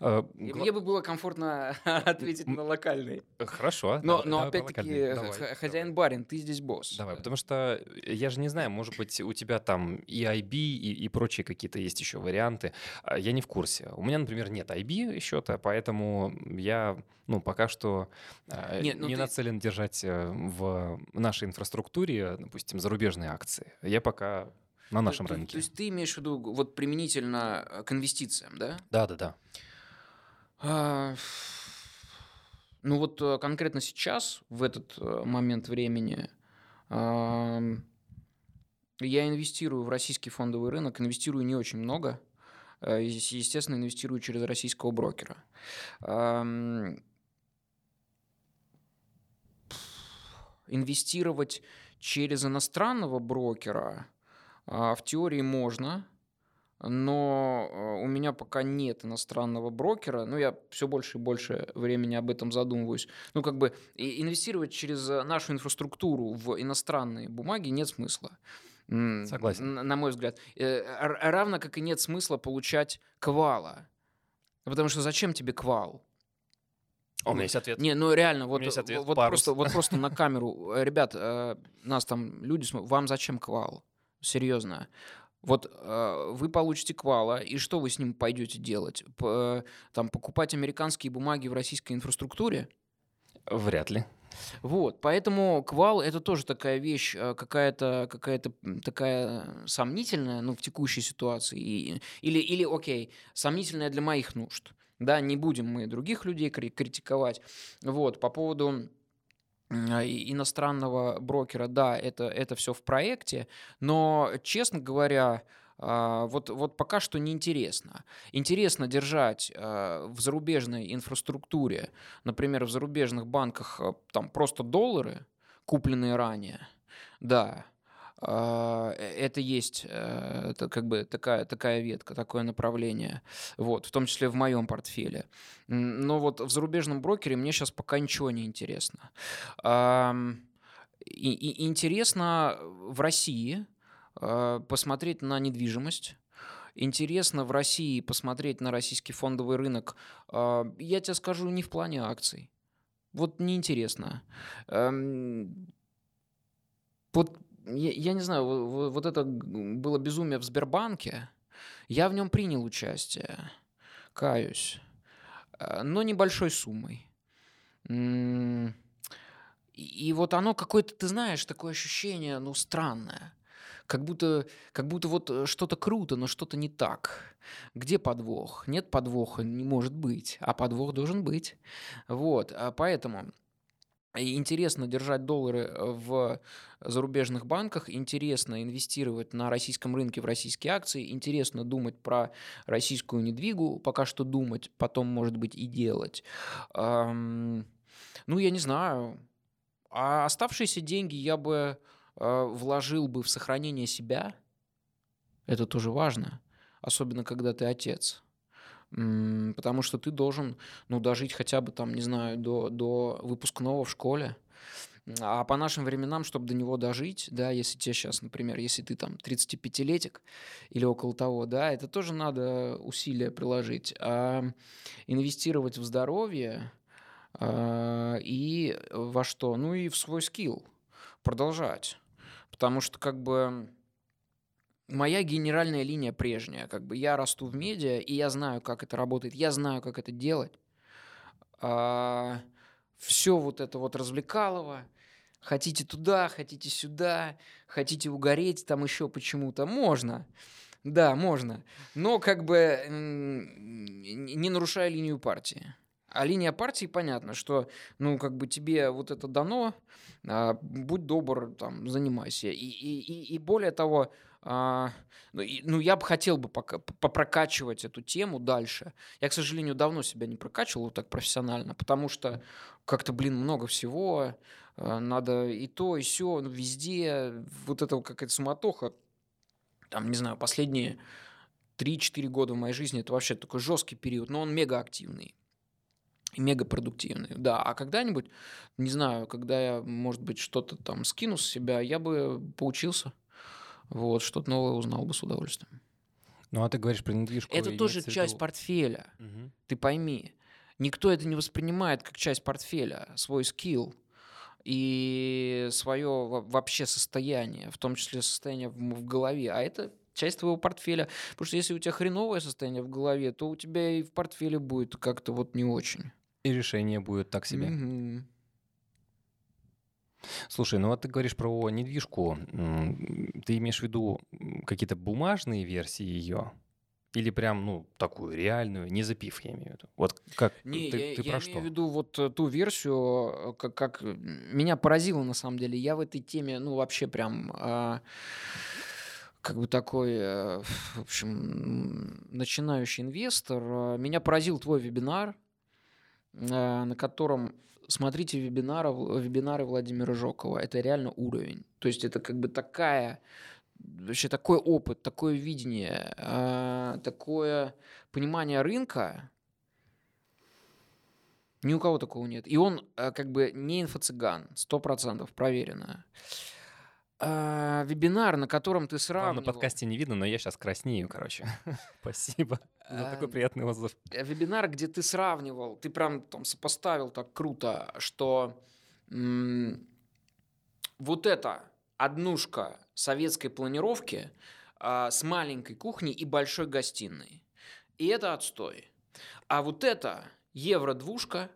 Uh, Мне бы было комфортно ответить на локальный. Хорошо. Но, но опять-таки, хозяин-барин, ты здесь босс. Давай, потому что я же не знаю, может быть, у тебя там и IB, и, и прочие какие-то есть еще варианты. А, я не в курсе. У меня, например, нет IB счета, поэтому я ну, пока что нет, ну не ты... нацелен держать э, в нашей инфраструктуре, допустим, зарубежные акции. Я пока на нашем то, рынке. То есть ты имеешь в виду вот применительно э, к инвестициям, да? Да, да, да. А, ну вот э, конкретно сейчас, в этот э, момент времени, я инвестирую в российский фондовый рынок, инвестирую не очень много. Ес- Естественно, инвестирую через российского брокера. Инвестировать через иностранного брокера в теории можно, но э, у меня пока нет иностранного брокера, ну, я все больше и больше времени об этом задумываюсь. Ну, как бы инвестировать через э, нашу инфраструктуру в иностранные бумаги нет смысла. Согласен. На мой взгляд. Э, Равно как и нет смысла получать квала. Потому что зачем тебе квал? У меня есть ответ. Не, ну реально, вот, есть ответ. вот, Парус. просто, вот просто на камеру. Э, Ребят, э, нас там люди вам зачем квал? Серьезно. Вот э, вы получите квала, и что вы с ним пойдете делать? П- э, там покупать американские бумаги в российской инфраструктуре? Вряд ли. Вот, поэтому квал это тоже такая вещь, э, какая-то какая-то м, такая сомнительная, ну, в текущей ситуации. И- или, или, окей, сомнительная для моих нужд. Да, не будем мы других людей кри- критиковать. Вот, по поводу иностранного брокера, да, это, это все в проекте, но, честно говоря, а, вот, вот пока что неинтересно. Интересно держать а, в зарубежной инфраструктуре, например, в зарубежных банках а, там просто доллары, купленные ранее, да, а, это есть э, это как бы такая, такая ветка, такое направление, вот, в том числе в моем портфеле. Но вот в зарубежном брокере мне сейчас пока ничего не интересно. И- и интересно в России э, посмотреть на недвижимость. Интересно в России посмотреть на российский фондовый рынок. А, Я тебе скажу, не в плане акций. Вот неинтересно. Вот я, я не знаю, во- во- вот это было безумие в Сбербанке. Я в нем принял участие, каюсь, э, но небольшой суммой. И вот оно какое-то, ты знаешь, такое ощущение, ну, странное. Как будто, как будто вот э, что-то круто, но что-то не так. Где подвох? Нет подвоха, не может быть. А подвох должен быть. Вот, а поэтому и интересно держать доллары э, в зарубежных банках, интересно инвестировать на российском рынке в российские акции, интересно думать про российскую недвигу, пока что думать, потом, может быть, и делать. Ам, Ну, я не знаю. А оставшиеся деньги я бы э, вложил бы в сохранение себя. Это тоже важно, особенно когда ты отец. Потому что ты должен, ну, дожить хотя бы там, не знаю, до, до выпускного в школе. А по нашим временам, чтобы до него дожить, да, если тебе сейчас, например, если ты там 35-летик или около того, да, это тоже надо усилия приложить. А инвестировать в здоровье а, и во что? Ну и в свой скилл продолжать. Потому что как бы моя генеральная линия прежняя. Как бы я расту в медиа, и я знаю, как это работает, я знаю, как это делать. все вот это вот развлекалово. Хотите туда, хотите сюда, хотите угореть там еще почему-то. Можно. Да, можно. Но как бы не нарушая линию партии. А линия партии, понятно, что, ну, как бы тебе вот это дано, а, будь добр, там, занимайся. И, и, и, и более того, а, ну, и- ну, я бы хотел бы пока, попрокачивать эту тему дальше. Я, к сожалению, давно себя не прокачивал так профессионально, потому что как-то, блин, много всего, а, надо и то, и все, везде, вот это какая-то суматоха, там, не знаю, последние 3-4 года в моей жизни это вообще такой жесткий период, но он мега активный и мега продуктивный. Да, а когда-нибудь, не знаю, когда я, может быть, что-то там скину с себя, я бы поучился. Вот, что-то новое узнал бы с удовольствием. Ну, а ты говоришь про недвижку. Это тоже часть портфеля. Мгм. Ты пойми, никто это не воспринимает как часть портфеля, свой скилл и свое вообще состояние, в том числе состояние в, голове. А это часть твоего портфеля. Потому что если у тебя хреновое состояние в голове, то у тебя и в портфеле будет как-то вот не очень. И решение будет так себе. Мгм. Слушай, ну вот ты говоришь про недвижку. Ты имеешь в виду какие-то бумажные версии ее? Или прям, ну, такую реальную, не запив, я имею в виду. Вот как Не, ты, я, ты я про имею в что? виду вот э, ту версию, э, как, как э, меня поразило на самом деле. Я в этой теме, ну, вообще прям а, как бы такой, э, в общем, начинающий инвестор. А, Меня поразил твой вебинар, а, на котором смотрите вебинары, вебинары Владимира Жокова. Это реально уровень. То есть это как бы такая вообще такой опыт, такое видение, а, такое понимание рынка, ни у кого такого нет. И он а, как бы не инфо-цыган, сто процентов, проверено. А, вебинар, на котором ты Вам на сравнивал... подкасте не видно, но я сейчас краснею, короче. Спасибо за такой приятный отзыв. э, вебинар, где ты сравнивал, ты прям там сопоставил так круто, что вот эта однушка советской планировки а, с маленькой кухней и большой гостиной. И это отстой. А вот это евро-двушка,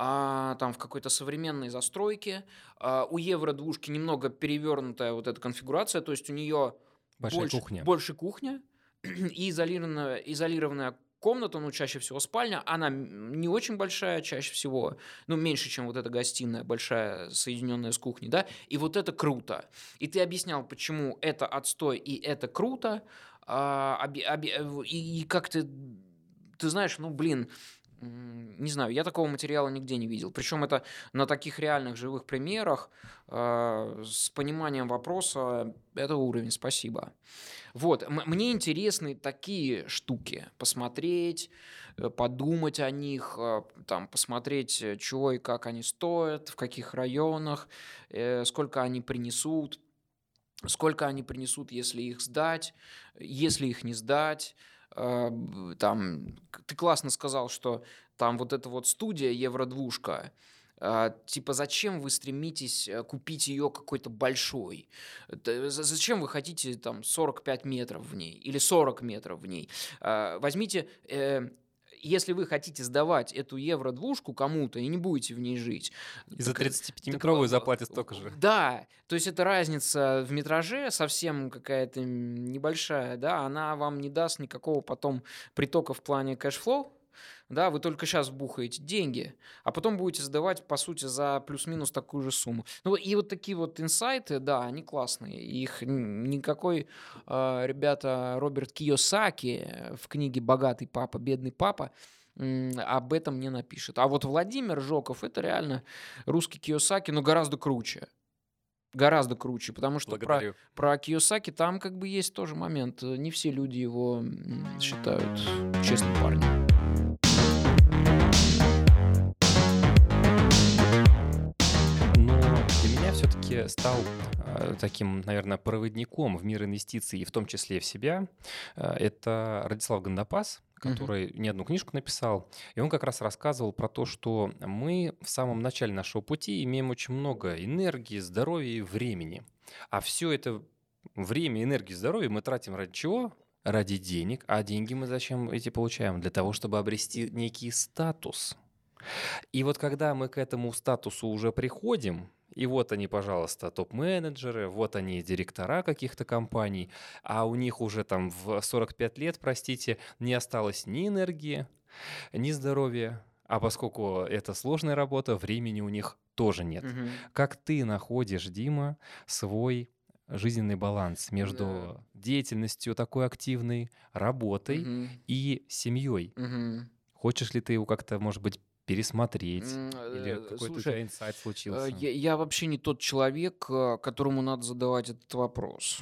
а, там в какой-то современной застройке. А, у евро-двушки немного перевернутая вот эта конфигурация, то есть у нее Большая больше, кухня. больше кухня и изолированная, изолированная комната, ну, чаще всего спальня, она не очень большая чаще всего, ну, меньше, чем вот эта гостиная большая, соединенная с кухней, да, и вот это круто. И ты объяснял, почему это отстой и это круто, а, обе- обе- э, и, и как ты, ты знаешь, ну, блин, не знаю, я такого материала нигде не видел. Причем это на таких реальных живых примерах а, с пониманием вопроса. Это уровень, спасибо. Вот, м- мне интересны такие штуки. Посмотреть, э, подумать о них, э, там, посмотреть, э, чего и как они стоят, в каких районах, э, сколько они принесут, сколько они принесут, если их сдать, если их не сдать. Б- Там, ты классно сказал, что там вот эта вот студия Евро-двушка, а, типа, зачем вы стремитесь э, купить ее какой-то большой? Зачем вы хотите там 45 метров в ней или 40 метров в ней? А, Возьмите, э, если вы хотите сдавать эту евро-двушку кому-то и не будете в ней жить, И за так, э, 35-метровую так, заплатят столько же. Да, то есть это разница в метраже совсем какая-то небольшая, да, она вам не даст никакого потом притока в плане cash flow, да, вы только сейчас вбухаете деньги, а потом будете сдавать, по сути, за плюс-минус такую же сумму. Ну и вот такие вот инсайты, да, они классные. Их никакой, э, ребята, Роберт Кiyosaki в книге «Богатый папа, бедный папа» об этом не напишет. А вот Владимир Жоков это реально русский Киосаки, но гораздо круче. Гораздо круче, потому что про, Благодарю. про Киосаки там как бы есть тоже момент. Не все люди его считают честным парнем. Все-таки стал э, таким, наверное, проводником в мир инвестиций, и в том числе в себя, э, это Радислав Гандапас, который не одну книжку написал, и он как раз рассказывал про то, что мы в самом начале нашего пути имеем очень много энергии, здоровья и времени. А все это время, энергию, здоровье мы тратим ради чего? Ради денег. А деньги мы зачем эти получаем? Для того, чтобы обрести некий статус. И вот когда мы к этому статусу уже приходим, и вот они, пожалуйста, топ-менеджеры, вот они, директора каких-то компаний, а у них уже там в 45 лет, простите, не осталось ни энергии, ни здоровья, а поскольку это сложная работа, времени у них тоже нет. Мгм. Как ты находишь, Дима, свой жизненный баланс между деятельностью такой активной, работой Мгм. и семьей? Мгм. Хочешь ли ты его как-то, может быть, пересмотреть? Или э, какой-то инсайт Э, случился? Я, я вообще не тот человек, э, которому надо задавать этот вопрос.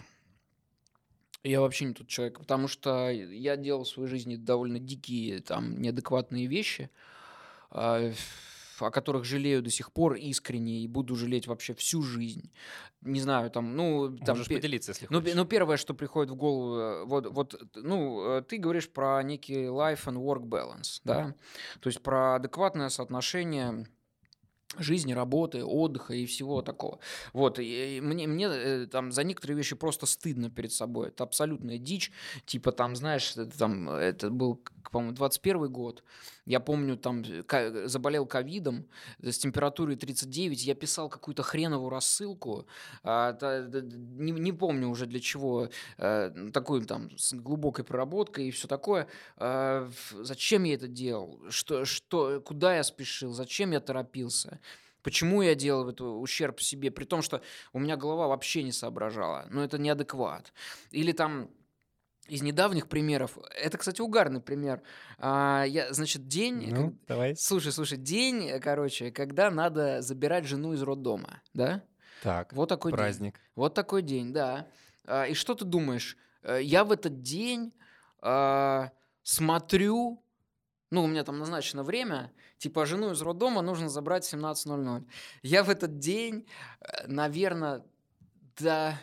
Я вообще не тот человек, потому что я делал в своей жизни довольно дикие, там, неадекватные вещи, а, о которых жалею до сих пор искренне и буду жалеть вообще всю жизнь. Не знаю, там, ну, там... Можешь пе- поделиться, если ну, хочешь. ну, первое, что приходит в голову, э, вот, вот, ну, э, ты говоришь про некий life and work balance, да, то есть про адекватное соотношение жизни, работы, отдыха и всего такого. Вот, и, и мне, мне э, там за некоторые вещи просто стыдно перед собой. Это абсолютная дичь. Типа там, знаешь, это, там, это был по-моему, 21 год. Я помню, там заболел ковидом с температурой 39. Я писал какую-то хреновую рассылку. А, не, не помню уже для чего. Такую там с глубокой проработкой и все такое. А, зачем я это делал? Что, что, куда я спешил? Зачем я торопился? Почему я делал это ущерб себе, при том, что у меня голова вообще не соображала. Но это неадекват. Или там из недавних примеров, это, кстати, угарный пример. А, я, значит, день... Ну, как... давай. Слушай, слушай, день, короче, когда надо забирать жену из роддома, да? Так, вот такой праздник. День. Вот такой день, да. А, и что ты думаешь? Э, я в этот день а, смотрю ну, у меня там назначено время, типа, жену из роддома нужно забрать в 17.00. Я в этот день, э, наверное, до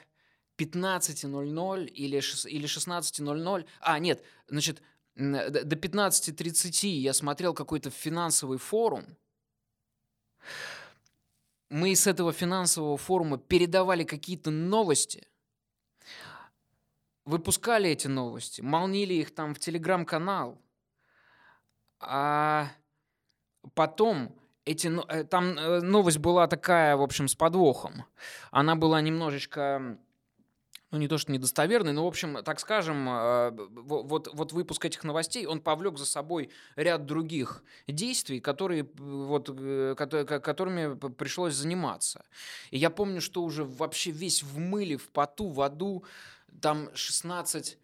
15.00 или, или 16.00, а, нет, значит, до 15.30 я смотрел какой-то финансовый форум, мы с этого финансового форума передавали какие-то новости, выпускали эти новости, молнили их там в телеграм-канал, а потом эти, э, там э, новость была такая, в общем, с подвохом. Она была немножечко ну, не то, что недостоверный, но, в общем, так скажем, э, вот, вот выпуск этих новостей, он повлек за собой ряд других действий, которые, вот, которыми пришлось заниматься. И я помню, что уже вообще весь в мыле, в поту, в аду, там 16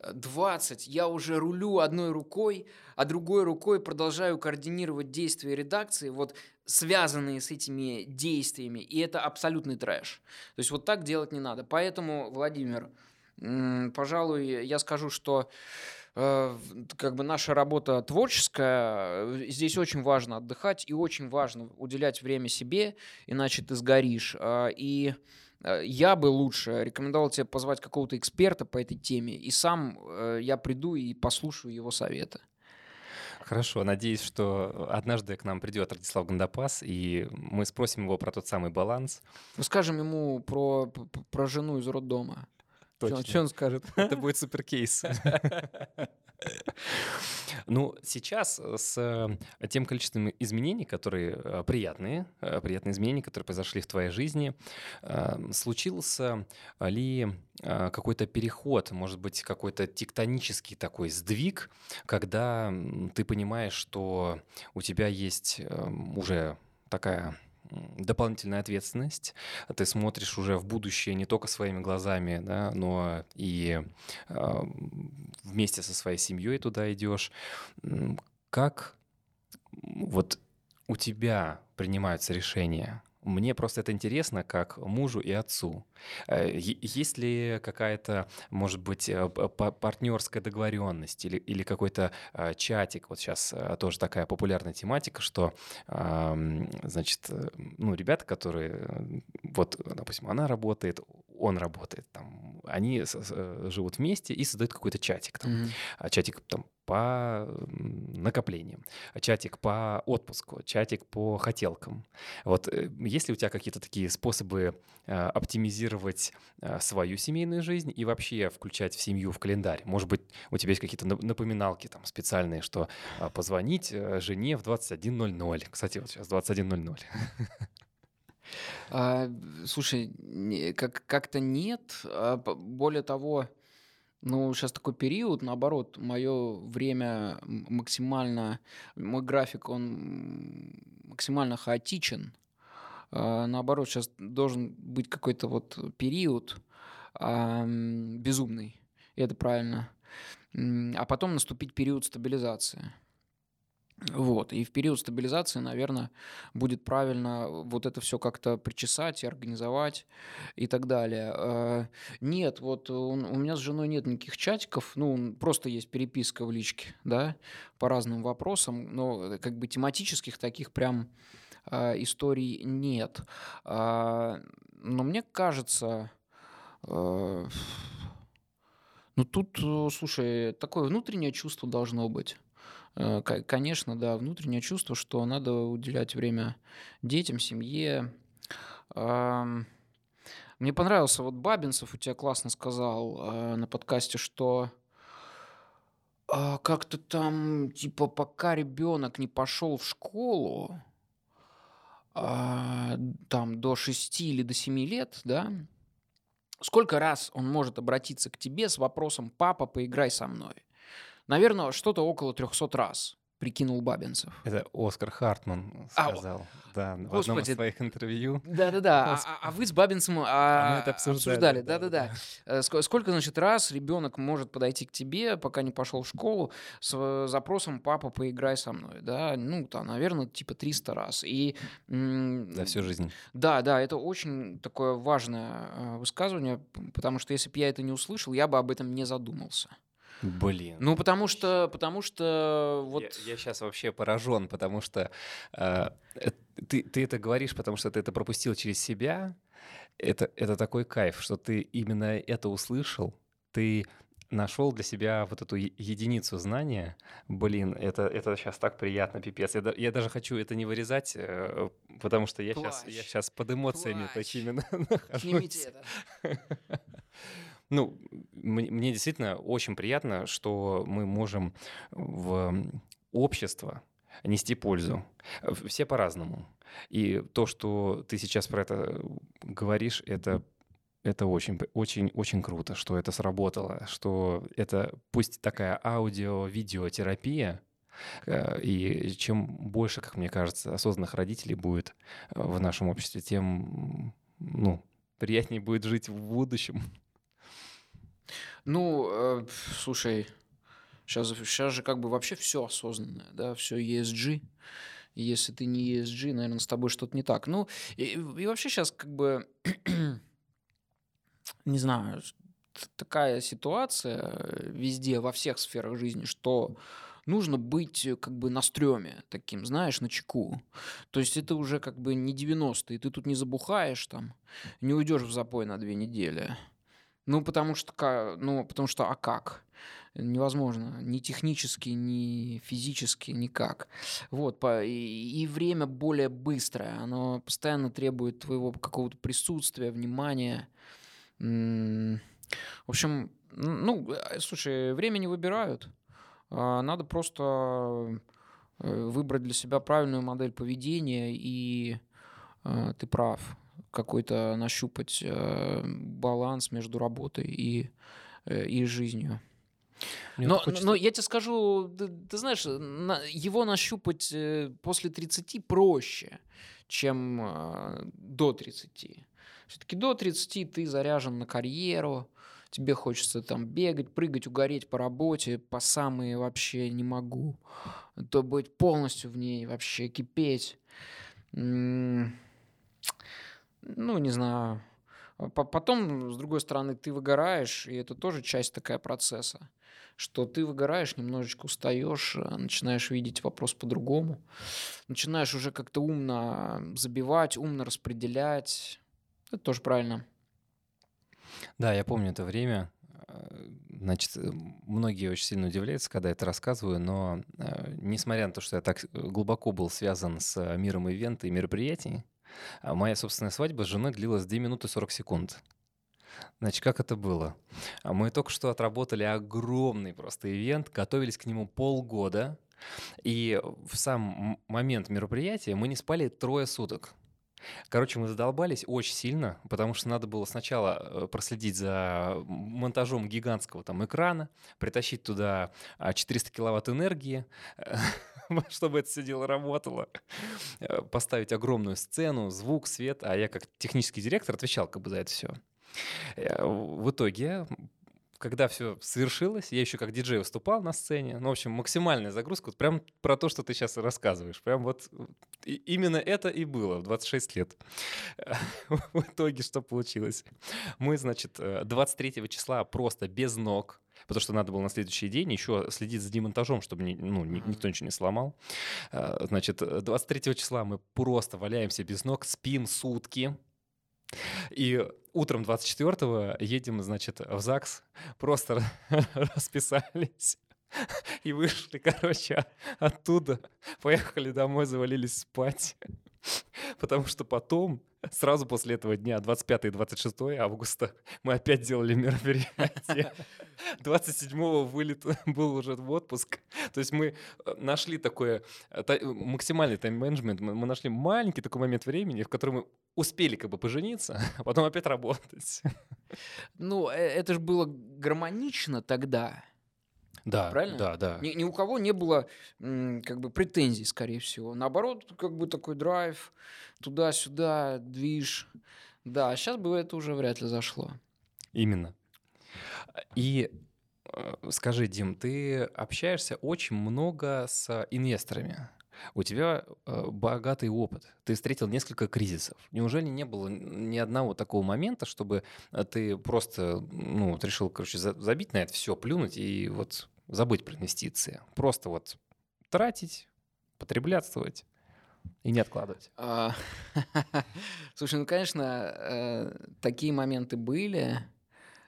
20 я уже рулю одной рукой, а другой рукой продолжаю координировать действия редакции, вот связанные с этими действиями, и это абсолютный трэш. То есть вот так делать не надо. Поэтому, Владимир, пожалуй, я скажу, что э, как бы наша работа творческая, здесь очень важно отдыхать и очень важно уделять время себе, иначе ты сгоришь. А, и Э, я бы лучше рекомендовал тебе позвать какого-то эксперта по этой теме, и сам э, я приду и послушаю его советы. Хорошо, надеюсь, что однажды к нам придет Радислав Гандапас, и мы спросим его про тот самый баланс. Ну, скажем ему про, про жену из роддома. Точно. Что он скажет? Это будет суперкейс. Ну, сейчас э, с э, тем количеством изменений, которые э, приятные, приятные изменения, которые произошли в твоей жизни, случился ли какой-то переход, может быть, какой-то тектонический такой сдвиг, когда ты понимаешь, что у тебя есть уже такая дополнительная ответственность. Ты смотришь уже в будущее не только своими глазами, да, но и э, вместе со своей семьей туда идешь. Как вот у тебя принимаются решения? Мне просто это интересно как мужу и отцу. Э, есть ли какая-то, может быть, э, партнерская договоренность или, или какой-то э, чатик? Вот сейчас тоже такая популярная тематика, что, значит, ну, ребята, которые, вот, допустим, она работает, он работает, там, они живут вместе и создают какой-то чатик, там, mm-hmm. чатик там по накоплениям, чатик по отпуску, чатик по хотелкам. Вот э, есть ли у тебя какие-то такие способы э, оптимизировать э, свою семейную жизнь и вообще включать в семью в календарь? Может быть, у тебя есть какие-то напоминалки там специальные, что позвонить жене в 21.00. Кстати, вот сейчас 21.00. А, слушай, как- как-то нет. А, более того, ну, сейчас такой период, наоборот, мое время максимально, мой график, он максимально хаотичен. А, наоборот, сейчас должен быть какой-то вот период а, безумный, и это правильно. А потом наступить период стабилизации. Вот. И в период стабилизации, наверное, будет правильно вот это все как-то причесать и организовать и так далее. Э, нет, вот у меня с женой нет никаких чатиков, ну, просто есть переписка в личке, да, по разным вопросам, но как бы тематических таких прям э, историй нет. А, но мне кажется, э, ну тут, слушай, такое внутреннее чувство должно быть. Э, конечно, да, внутреннее чувство, что надо уделять время детям, семье. Мне понравился вот Бабинцев, у тебя классно сказал э, на подкасте, что А, как-то там, типа, пока ребенок не пошел в школу, а, там до 6 или до 7 лет, да, сколько раз он может обратиться к тебе с вопросом «папа, поиграй со мной»? Наверное, что-то около 300 раз прикинул Бабинцев. Это Оскар Хартман А, сказал, да, в одном господи. из своих интервью. Да-да-да. А, Господи. а- а вы с Бабинцем а, А мы это обсуждали, Да-да-да. Э, ск- Сколько, значит, раз ребенок может подойти к тебе, пока не пошел в школу, с э, запросом «папа, поиграй со мной», да? Ну, там, наверное, типа 300 раз. И... За всю жизнь. Да, да, это очень такое важное э, высказывание, потому что если бы я это не услышал, я бы об этом не задумался. Блин. Ну, потому что, потому что вот... Я, сейчас вообще поражен, потому что э, э, ты, ты это говоришь, потому что ты это пропустил через себя. Это, это такой кайф, что ты именно это услышал. Ты нашел для себя вот эту единицу знания. Блин, это, это сейчас так приятно, пипец. Я, я даже хочу это не вырезать, э, потому что я сейчас, я сейчас под эмоциями Плачь. такими Снимите нахожусь. это. Ну, мне, мне действительно очень приятно, что мы можем в общество нести пользу. В- Все по-разному. И то, что ты сейчас про это говоришь, это это очень, очень, очень круто, что это сработало, что это пусть такая аудио-видеотерапия, э, и чем больше, как мне кажется, осознанных родителей будет э, в нашем обществе, тем, ну, приятнее будет жить в будущем. Ну, э, слушай, сейчас, сейчас же как бы вообще все осознанное, да, все ESG. Если ты не ESG, наверное, с тобой что-то не так. Ну, и, и вообще сейчас как бы, не знаю, такая ситуация э, везде, во всех сферах жизни, что нужно быть э, как бы на стреме таким, знаешь, на чеку. То есть это уже как бы не 90-е, ты тут не забухаешь там, не уйдешь в запой на две недели. Ну, потому что, ну, потому что, а как? Невозможно. Ни технически, ни физически, никак. Вот, и, время более быстрое. Оно постоянно требует твоего какого-то присутствия, внимания. В общем, ну, э, слушай, время не выбирают. А, Надо просто э, выбрать для себя правильную модель поведения, и э, ты прав какой-то нащупать э, баланс между работой и, э, и жизнью. Мне Но, хочется- но я тебе скажу, ты, ты знаешь, на- его нащупать э, после 30 проще, чем э, до 30. Все-таки до 30 ты заряжен на карьеру, тебе хочется там бегать, прыгать, угореть по работе, по самые вообще не могу. То быть полностью в ней, вообще кипеть. М, Ну, не знаю. А по- Потом, с другой стороны, ты выгораешь, и это тоже часть такая процесса, что ты выгораешь, немножечко устаешь, э, начинаешь видеть вопрос по-другому, начинаешь уже как-то умно забивать, умно распределять. Это тоже правильно. Да, я помню это время. Э, Значит, э, многие очень сильно удивляются, когда я это рассказываю, но несмотря на то, что я так глубоко был связан с миром ивента и мероприятий, моя собственная свадьба с женой длилась 2 минуты 40 секунд. Значит, как это было? А Мы только что отработали огромный просто ивент, готовились к нему полгода, и в сам момент мероприятия мы не спали трое суток. Короче, мы задолбались очень сильно, потому что надо было сначала э, проследить за монтажом гигантского там экрана, притащить туда а, 400 киловатт энергии, чтобы это все дело работало, э, поставить огромную сцену, звук, свет, а я как технический директор отвечал как бы за это все. В итоге, когда все совершилось, я еще как диджей выступал на сцене. Ну, в общем, максимальная загрузка. Вот прям про то, что ты сейчас рассказываешь. Прям вот и- именно это и было в 26 лет. В итоге что получилось? Мы, значит, э, 23 числа просто без ног, потому что надо было на следующий день еще следить за демонтажом, чтобы ни- ну, никто ничего не сломал. Э, Значит, э, 23 числа мы просто валяемся без ног, спим сутки. И утром 24-го едем, значит, в ЗАГС, просто расписались и вышли, короче, оттуда, поехали домой, завалились спать. Потому что потом сразу после этого дня, 25 и 26 августа, мы опять делали мероприятие. 27-го вылет был уже в отпуск. То есть мы э, нашли такое э, максимальный тайм-менеджмент. Мы нашли маленький такой момент времени, в котором мы успели как бы пожениться, а потом опять работать. Ну, это же было гармонично тогда. Да, Правильно? да, да. Ни, ни у кого не было как бы претензий, скорее всего. Наоборот, как бы такой драйв, туда-сюда, движ. Да, сейчас бы это уже вряд ли зашло. Именно. И э, скажи, Дим, ты общаешься очень много с инвесторами. У тебя э, богатый опыт. Ты встретил несколько кризисов. Неужели не было ни одного такого момента, чтобы э, ты просто, ну, вот решил, короче, забить на это все, плюнуть и вот забыть про инвестиции? Просто вот тратить, потреблятствовать и не откладывать. А, слушай, ну, конечно, э, такие моменты были.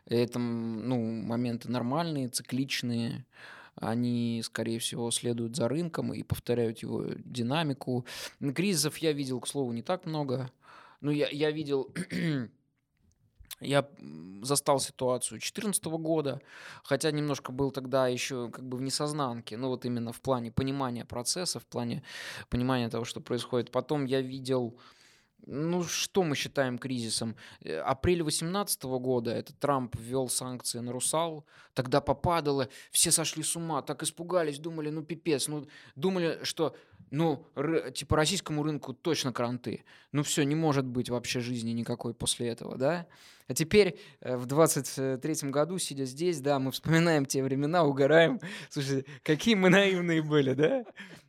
Это, ну, моменты нормальные, цикличные они, скорее всего, следуют за рынком и повторяют его динамику. Кризисов я видел, к слову, не так много. Ну, я, я видел я застал ситуацию 2014 года, хотя немножко был тогда еще как бы в несознанке, ну вот именно в плане понимания процесса, в плане понимания того, что происходит. Потом я видел ну, что мы считаем кризисом? Э, апрель 2018 года, это Трамп ввел санкции на «Русал», тогда попадало, все сошли с ума, так испугались, думали, ну, пипец, ну, думали, что, ну, типа, российскому рынку точно кранты. Ну, все, не может быть вообще жизни никакой после этого, да? А теперь э, в 23-м году, сидя здесь, да, мы вспоминаем те времена, угораем. Слушай, какие мы наивные были, да?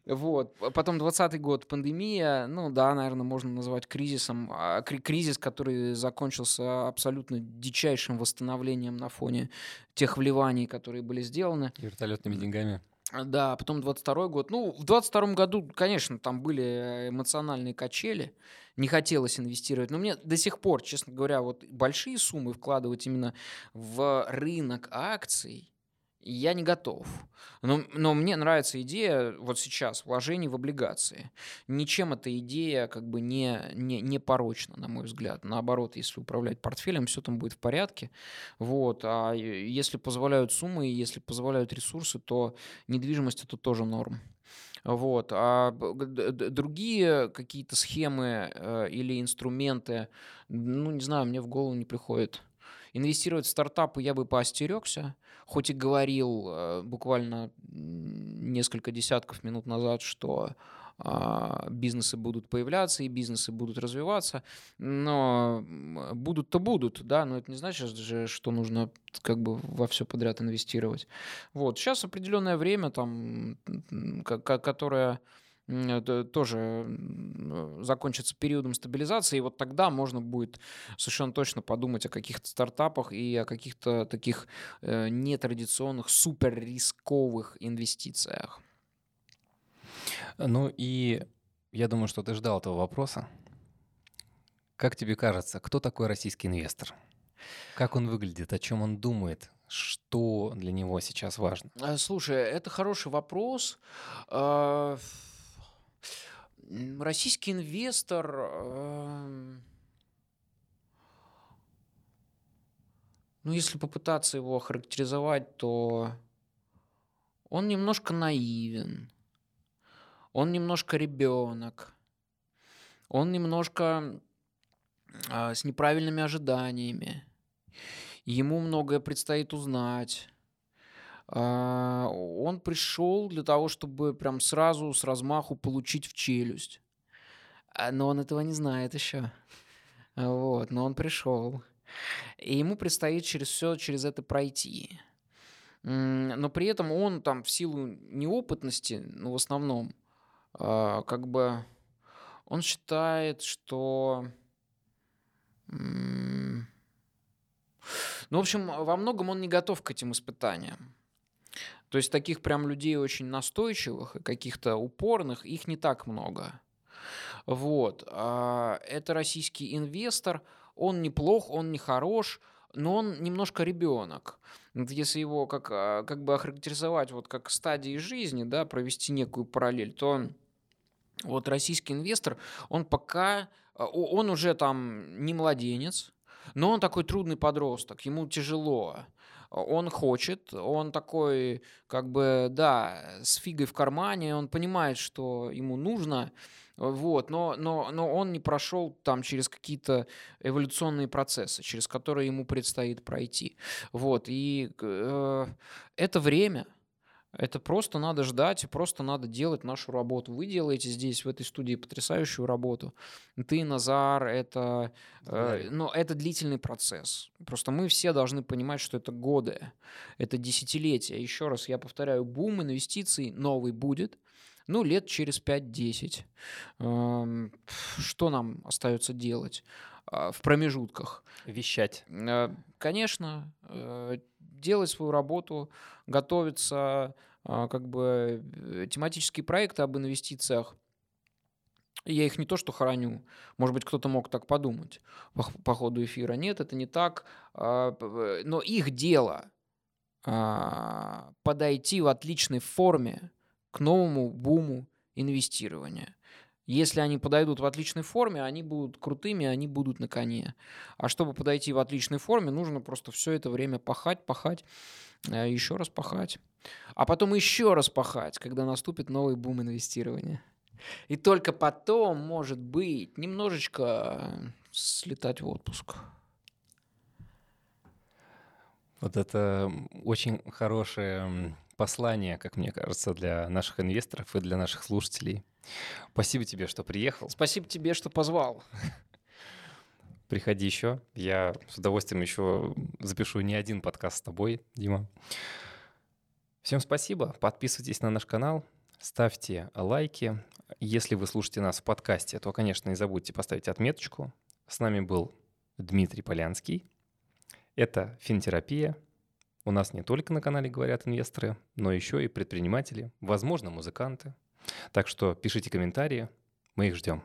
Вот. Потом 20 год, пандемия. Ну да, наверное, можно назвать кризисом. А, кризис, который закончился абсолютно дичайшим восстановлением на фоне тех вливаний, которые были сделаны. Вертолетными деньгами. Да, потом 22 год. Ну, в 22 году, конечно, там были эмоциональные качели не хотелось инвестировать. Но мне до сих пор, честно говоря, вот большие суммы вкладывать именно в рынок акций, я не готов. Но, но мне нравится идея вот сейчас вложений в облигации. Ничем эта идея как бы не, не, не порочна, на мой взгляд. Наоборот, если управлять портфелем, все там будет в порядке. Вот. А если позволяют суммы, если позволяют ресурсы, то недвижимость это тоже норм. Вот. А другие какие-то схемы э, или инструменты, ну, не знаю, мне в голову не приходит. Инвестировать в стартапы я бы поостерегся, хоть и говорил э, буквально несколько десятков минут назад, что а, бизнесы будут появляться и бизнесы будут развиваться, но будут-то будут, да, но это не значит же, что нужно как бы во все подряд инвестировать. Вот, сейчас определенное время там, которое тоже закончится периодом стабилизации, и вот тогда можно будет совершенно точно подумать о каких-то стартапах и о каких-то таких э, нетрадиционных, супер рисковых инвестициях. Ну и я думаю, что ты ждал этого вопроса. Как тебе кажется, кто такой российский инвестор? Как он выглядит, о чем он думает, что для него сейчас важно? А, слушай, это хороший вопрос. Российский инвестор... Эм, ну, если попытаться его охарактеризовать, то он немножко наивен он немножко ребенок, он немножко а, с неправильными ожиданиями, ему многое предстоит узнать. А, он пришел для того, чтобы прям сразу с размаху получить в челюсть. А, но он этого не знает еще. Вот, но он пришел. И ему предстоит через все через это пройти. Но при этом он там в силу неопытности, ну, в основном, а, как бы он считает, что... Ну, в общем, во многом он не готов к этим испытаниям. То есть таких прям людей очень настойчивых и каких-то упорных, их не так много. Вот. А, это российский инвестор, он неплох, он не хорош, но он немножко ребенок. Если его как, а, как бы охарактеризовать вот как стадии жизни, да, провести некую параллель, то Вот российский инвестор, он пока, а, он уже там не младенец, но он такой трудный подросток, ему тяжело. Он хочет, он такой, как бы, да, с фигой в кармане, он понимает, что ему нужно, вот, но, но, но он не прошел там через какие-то эволюционные процессы, через которые ему предстоит пройти. Вот, и э, это время, это просто надо ждать, и просто надо делать нашу работу. Вы делаете здесь, в этой студии, потрясающую работу. Ты, Назар, это, э, но это длительный процесс. Просто мы все должны понимать, что это годы, это десятилетия. Еще раз я повторяю, бум инвестиций новый будет, ну, лет через 5-10. Эм, что нам остается делать? А, в промежутках. Вещать. Э, конечно, э, делать свою работу, готовиться, а, как бы э, тематические проекты об инвестициях. Я их не то что храню, может быть, кто-то мог так подумать по, по ходу эфира. Нет, это не так. А, но их дело подойти в отличной форме к новому буму инвестирования. Если они подойдут в отличной форме, они будут крутыми, они будут на коне. А чтобы подойти в отличной форме, нужно просто все это время пахать, пахать, э, еще раз пахать. А потом еще раз пахать, когда наступит новый бум инвестирования. И только потом, может быть, немножечко слетать в отпуск. Вот это очень хорошее послание, как мне кажется, для наших инвесторов и для наших слушателей. Спасибо тебе, что приехал. Спасибо тебе, что позвал. Приходи еще. Я с удовольствием еще запишу не один подкаст с тобой, Дима. Всем спасибо. Подписывайтесь на наш канал, ставьте лайки. Если вы слушаете нас в подкасте, то, конечно, не забудьте поставить отметочку. С нами был Дмитрий Полянский. Это финтерапия. У нас не только на канале говорят инвесторы, но еще и предприниматели, возможно, музыканты. Так что пишите комментарии, мы их ждем.